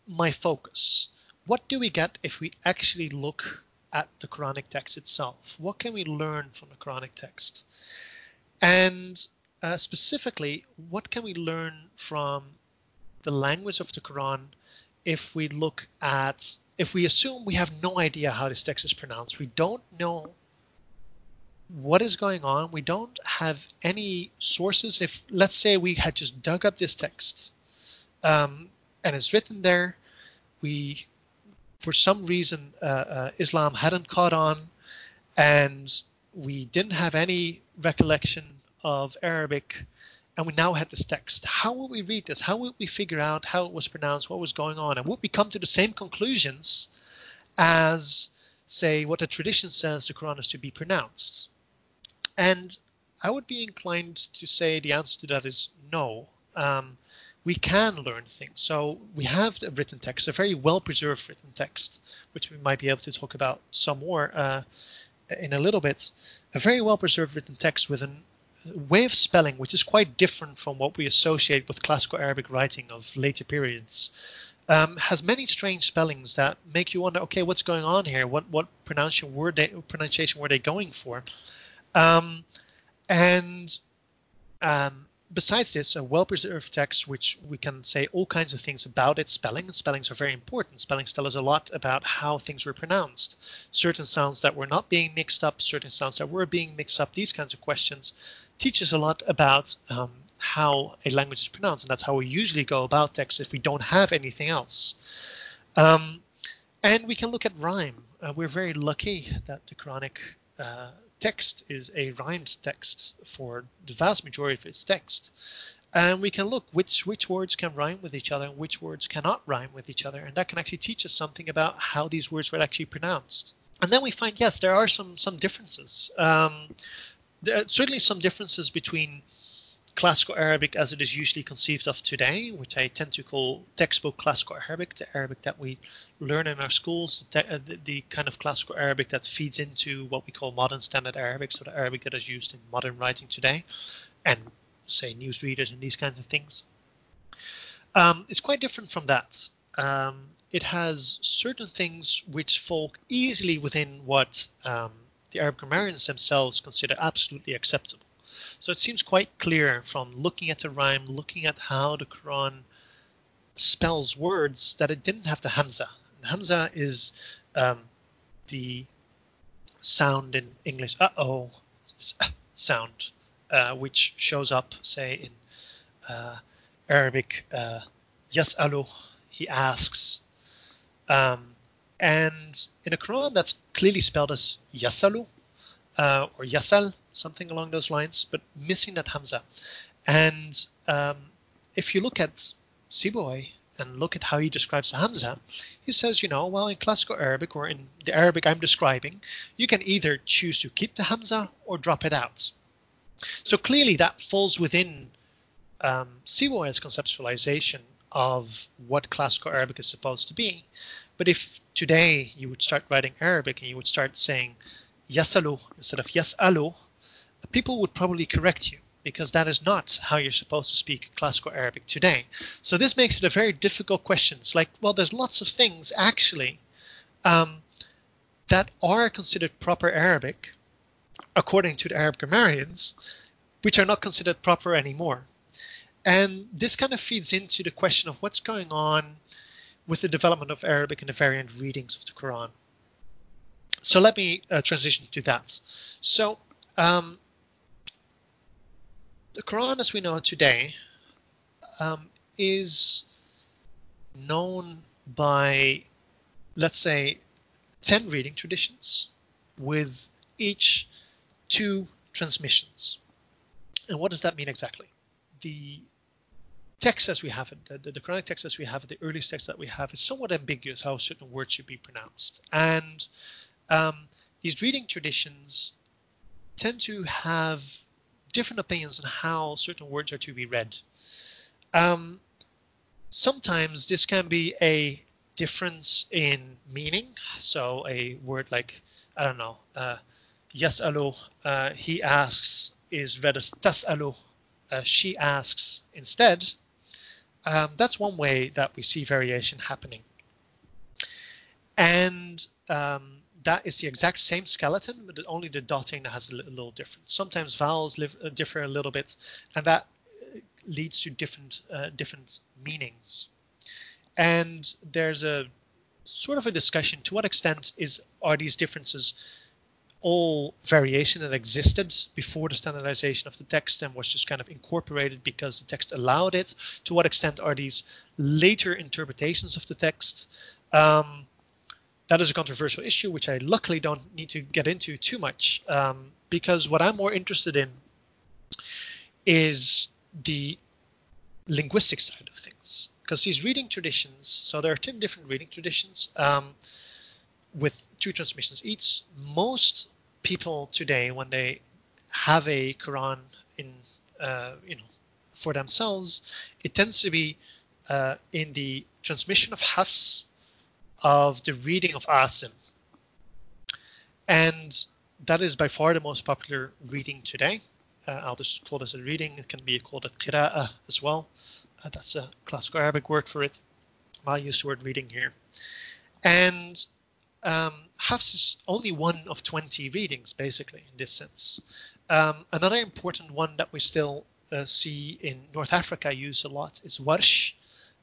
my focus. What do we get if we actually look at the Quranic text itself? What can we learn from the Quranic text? And uh, specifically, what can we learn from the language of the Quran if we look at if we assume we have no idea how this text is pronounced, we don't know what is going on, we don't have any sources. If let's say we had just dug up this text um, and it's written there, we for some reason uh, uh, Islam hadn't caught on, and we didn't have any recollection of Arabic and we now had this text. How will we read this? How will we figure out how it was pronounced, what was going on? And would we come to the same conclusions as, say, what the tradition says the Quran is to be pronounced? And I would be inclined to say the answer to that is no. Um, we can learn things. So we have a written text, a very well preserved written text, which we might be able to talk about some more uh, in a little bit. A very well preserved written text with a way of spelling, which is quite different from what we associate with classical Arabic writing of later periods, um, has many strange spellings that make you wonder, okay, what's going on here? What what pronunciation were they pronunciation were they going for? Um, and um, besides this, a well-preserved text, which we can say all kinds of things about its spelling. Spellings are very important. Spellings tell us a lot about how things were pronounced. Certain sounds that were not being mixed up, certain sounds that were being mixed up. These kinds of questions teach us a lot about um, how a language is pronounced, and that's how we usually go about texts if we don't have anything else. Um, and we can look at rhyme. Uh, we're very lucky that the Quranic uh, text is a rhymed text for the vast majority of its text. And we can look which which words can rhyme with each other and which words cannot rhyme with each other, and that can actually teach us something about how these words were actually pronounced. And then we find yes, there are some some differences. Um, there are certainly some differences between classical Arabic as it is usually conceived of today, which I tend to call textbook classical Arabic, the Arabic that we learn in our schools, the, uh, the, the, kind of classical Arabic that feeds into what we call modern standard Arabic, so the Arabic that is used in modern writing today, and say newsreaders and these kinds of things. Um, it's quite different from that. Um, it has certain things which fall easily within what um, the Arab grammarians themselves consider absolutely acceptable. So it seems quite clear from looking at the rhyme, looking at how the Quran spells words, that it didn't have the Hamza. The Hamza is um, the sound in English, uh oh, sound, uh, which shows up, say, in uh, Arabic, uh, yas'alu, he asks. Um, and in a Quran, that's clearly spelled as yasalu uh, or yasal, something along those lines, but missing that hamza. And um, if you look at Sibawayh and look at how he describes the hamza, he says, you know, well, in classical Arabic or in the Arabic I'm describing, you can either choose to keep the hamza or drop it out. So clearly that falls within um, Sibawayh's conceptualization of what classical Arabic is supposed to be. But if today you would start writing Arabic and you would start saying yasalu instead of yasalu, people would probably correct you because that is not how you're supposed to speak classical Arabic today. So this makes it a very difficult question. It's like, well, there's lots of things actually um, that are considered proper Arabic according to the Arab grammarians, which are not considered proper anymore. And this kind of feeds into the question of what's going on with the development of Arabic and the variant readings of the Quran. So let me uh, transition to that. So um, the Quran, as we know it today, um, is known by, let's say, 10 reading traditions with each two transmissions. And what does that mean exactly? The text as we have it, the, the Quranic text as we have it, the earliest text that we have is somewhat ambiguous how certain words should be pronounced. And um, these reading traditions tend to have different opinions on how certain words are to be read. Um, sometimes this can be a difference in meaning. So a word like, I don't know, uh, yasalu, uh, he asks, is read as tasalu, uh, she asks instead. Um, that's one way that we see variation happening. And um, that is the exact same skeleton, but only the dotting has a little different. Sometimes vowels live, uh, differ a little bit, and that uh, leads to different uh, different meanings. And there's a sort of a discussion to what extent is are these differences all variation that existed before the standardization of the text and was just kind of incorporated because the text allowed it? To what extent are these later interpretations of the text? Um, that is a controversial issue, which I luckily don't need to get into too much, um, because what I'm more interested in is the linguistic side of things. Because these reading traditions, so there are 10 different reading traditions um, with two transmissions each. Most people today, when they have a Quran in, uh, you know, for themselves, it tends to be uh, in the transmission of Hafs of the reading of Asim. And that is by far the most popular reading today. Uh, I'll just call this a reading. It can be called a qira'ah as well. Uh, that's a classical Arabic word for it. I'll use the word reading here. And um, Hafs is only one of 20 readings, basically, in this sense. Um, another important one that we still uh, see in North Africa use a lot is Warsh,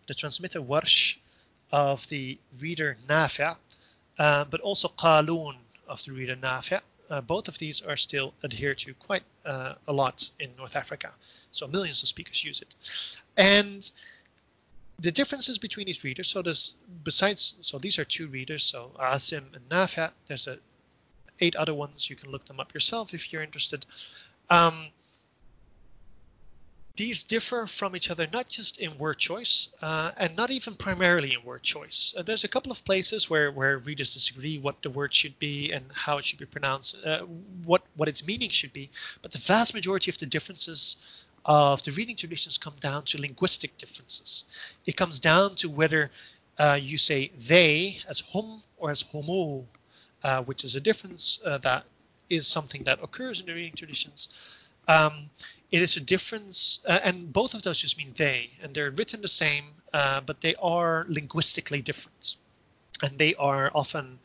the transmitter Warsh, of the reader Nafi', uh, but also Qalun of the reader Nafi'. Uh, both of these are still adhered to quite uh, a lot in North Africa. So millions of speakers use it. And the differences between these readers, so there's besides, so these are two readers, so Asim and Nafi', there's a, eight other ones. You can look them up yourself if you're interested. Um, these differ from each other not just in word choice uh, and not even primarily in word choice. Uh, there's a couple of places where, where readers disagree what the word should be and how it should be pronounced, uh, what, what its meaning should be. But the vast majority of the differences of the reading traditions come down to linguistic differences. It comes down to whether uh, you say they as hum or as homo, uh, which is a difference uh, that is something that occurs in the reading traditions. Um, it is a difference, uh, and both of those just mean they, and they're written the same, uh, but they are linguistically different, and they are often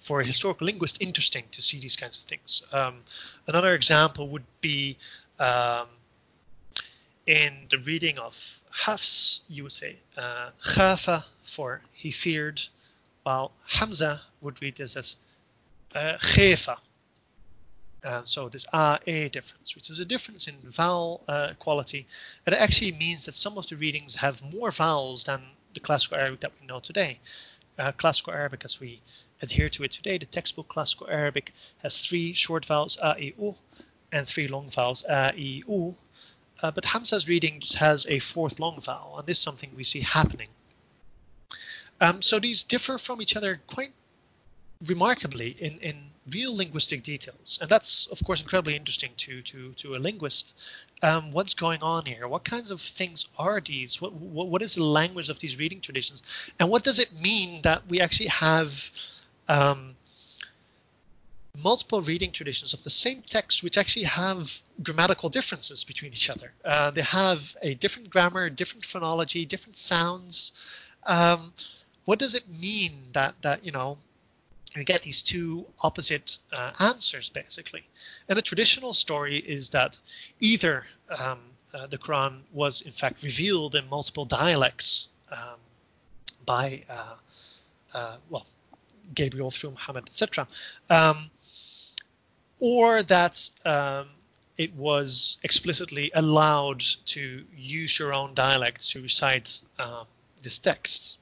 for a historical linguist interesting to see these kinds of things. Um, another example would be um, in the reading of Hafs, you would say uh, khafa for he feared, while Hamza would read this as uh. Uh, so this a a difference, which is a difference in vowel uh, quality. It actually means that some of the readings have more vowels than the classical Arabic that we know today. Uh, classical Arabic, as we adhere to it today, the textbook classical Arabic has three short vowels a, i, u, and three long vowels a, i, u. Uh, but Hamza's reading has a fourth long vowel, and this is something we see happening. Um, so these differ from each other quite remarkably in, in real linguistic details. And that's, of course, incredibly interesting to, to, to a linguist. Um, what's going on here? What kinds of things are these? What, what, what is the language of these reading traditions? And what does it mean that we actually have um, multiple reading traditions of the same text which actually have grammatical differences between each other? Uh, they have a different grammar, different phonology, different sounds. Um, what does it mean that, that you know, you get these two opposite uh, answers basically. And a traditional story is that either um, uh, the Quran was in fact revealed in multiple dialects um, by, uh, uh well, Gabriel through Muhammad, etc., um, or that um, it was explicitly allowed to use your own dialect to recite um, this text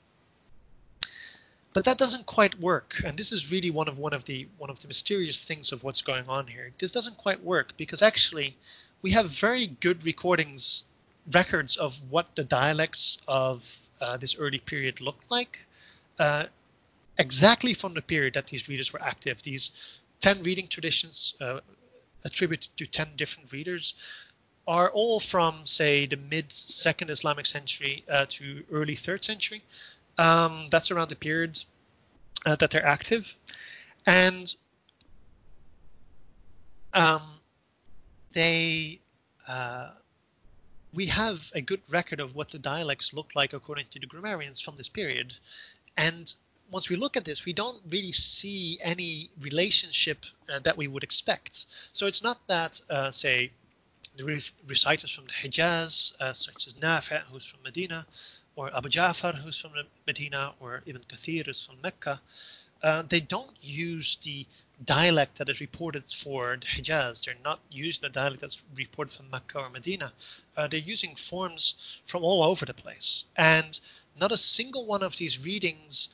but that doesn't quite work. And this is really one of one of the one of the mysterious things of what's going on here. This doesn't quite work because actually we have very good recordings records of what the dialects of uh, this early period looked like uh, exactly from the period that these readers were active. These 10 reading traditions uh, attributed to 10 different readers are all from say the mid second islamic century uh, to early third century um, that's around the period uh, that they're active, and um, they uh, we have a good record of what the dialects look like according to the grammarians from this period, and once we look at this, we don't really see any relationship uh, that we would expect. So it's not that, uh, say, the reciters from the Hijaz, uh, such as Nafi, who's from Medina, or Abu Ja'far, who's from Medina, or Ibn Kathir, who's from Mecca, uh, they don't use the dialect that is reported for the Hijaz. They're not using the dialect that's reported from Mecca or Medina. Uh, they're using forms from all over the place. And not a single one of these readings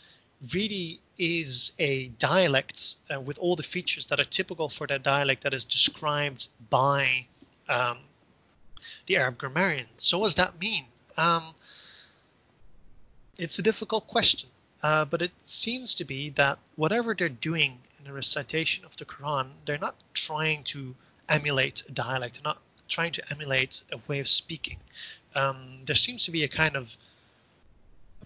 really is a dialect uh, with all the features that are typical for that dialect that is described by um, the Arab grammarian. So what does that mean? Um, it's a difficult question, uh, but it seems to be that whatever they're doing in the recitation of the Quran, they're not trying to emulate a dialect, they're not trying to emulate a way of speaking. Um, there seems to be a kind of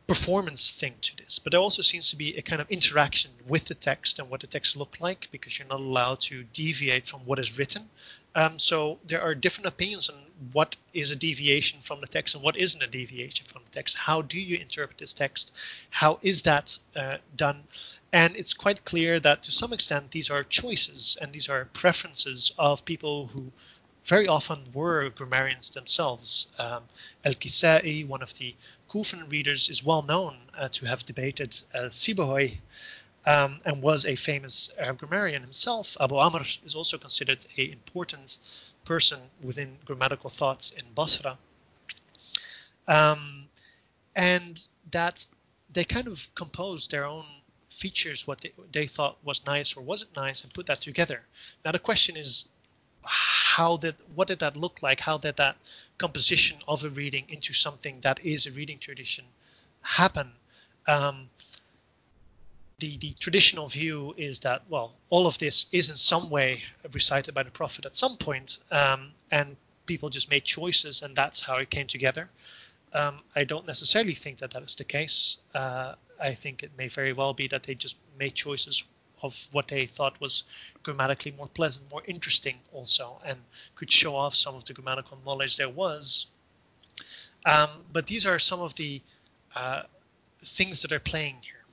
performance thing to this, but there also seems to be a kind of interaction with the text and what the text looked like because you're not allowed to deviate from what is written. Um, so there are different opinions on what is a deviation from the text and what isn't a deviation from the text. How do you interpret this text? How is that uh, done? And it's quite clear that to some extent these are choices and these are preferences of people who very often were grammarians themselves. Um, Al-Kisai, one of the Kufan readers, is well known uh, to have debated uh, um, and was a famous Arab grammarian himself. Abu Amr is also considered an important person within grammatical thoughts in Basra. Um, and that they kind of composed their own features, what they, they thought was nice or wasn't nice, and put that together. Now the question is, how did what did that look like? How did that composition of a reading into something that is a reading tradition happen? Um, the, the traditional view is that well all of this is in some way recited by the prophet at some point, um, and people just made choices and that's how it came together um, i don't necessarily think that that is the case uh, i think it may very well be that they just made choices of what they thought was grammatically more pleasant, more interesting also, and could show off some of the grammatical knowledge there was. Um, but these are some of the uh, things that are playing here.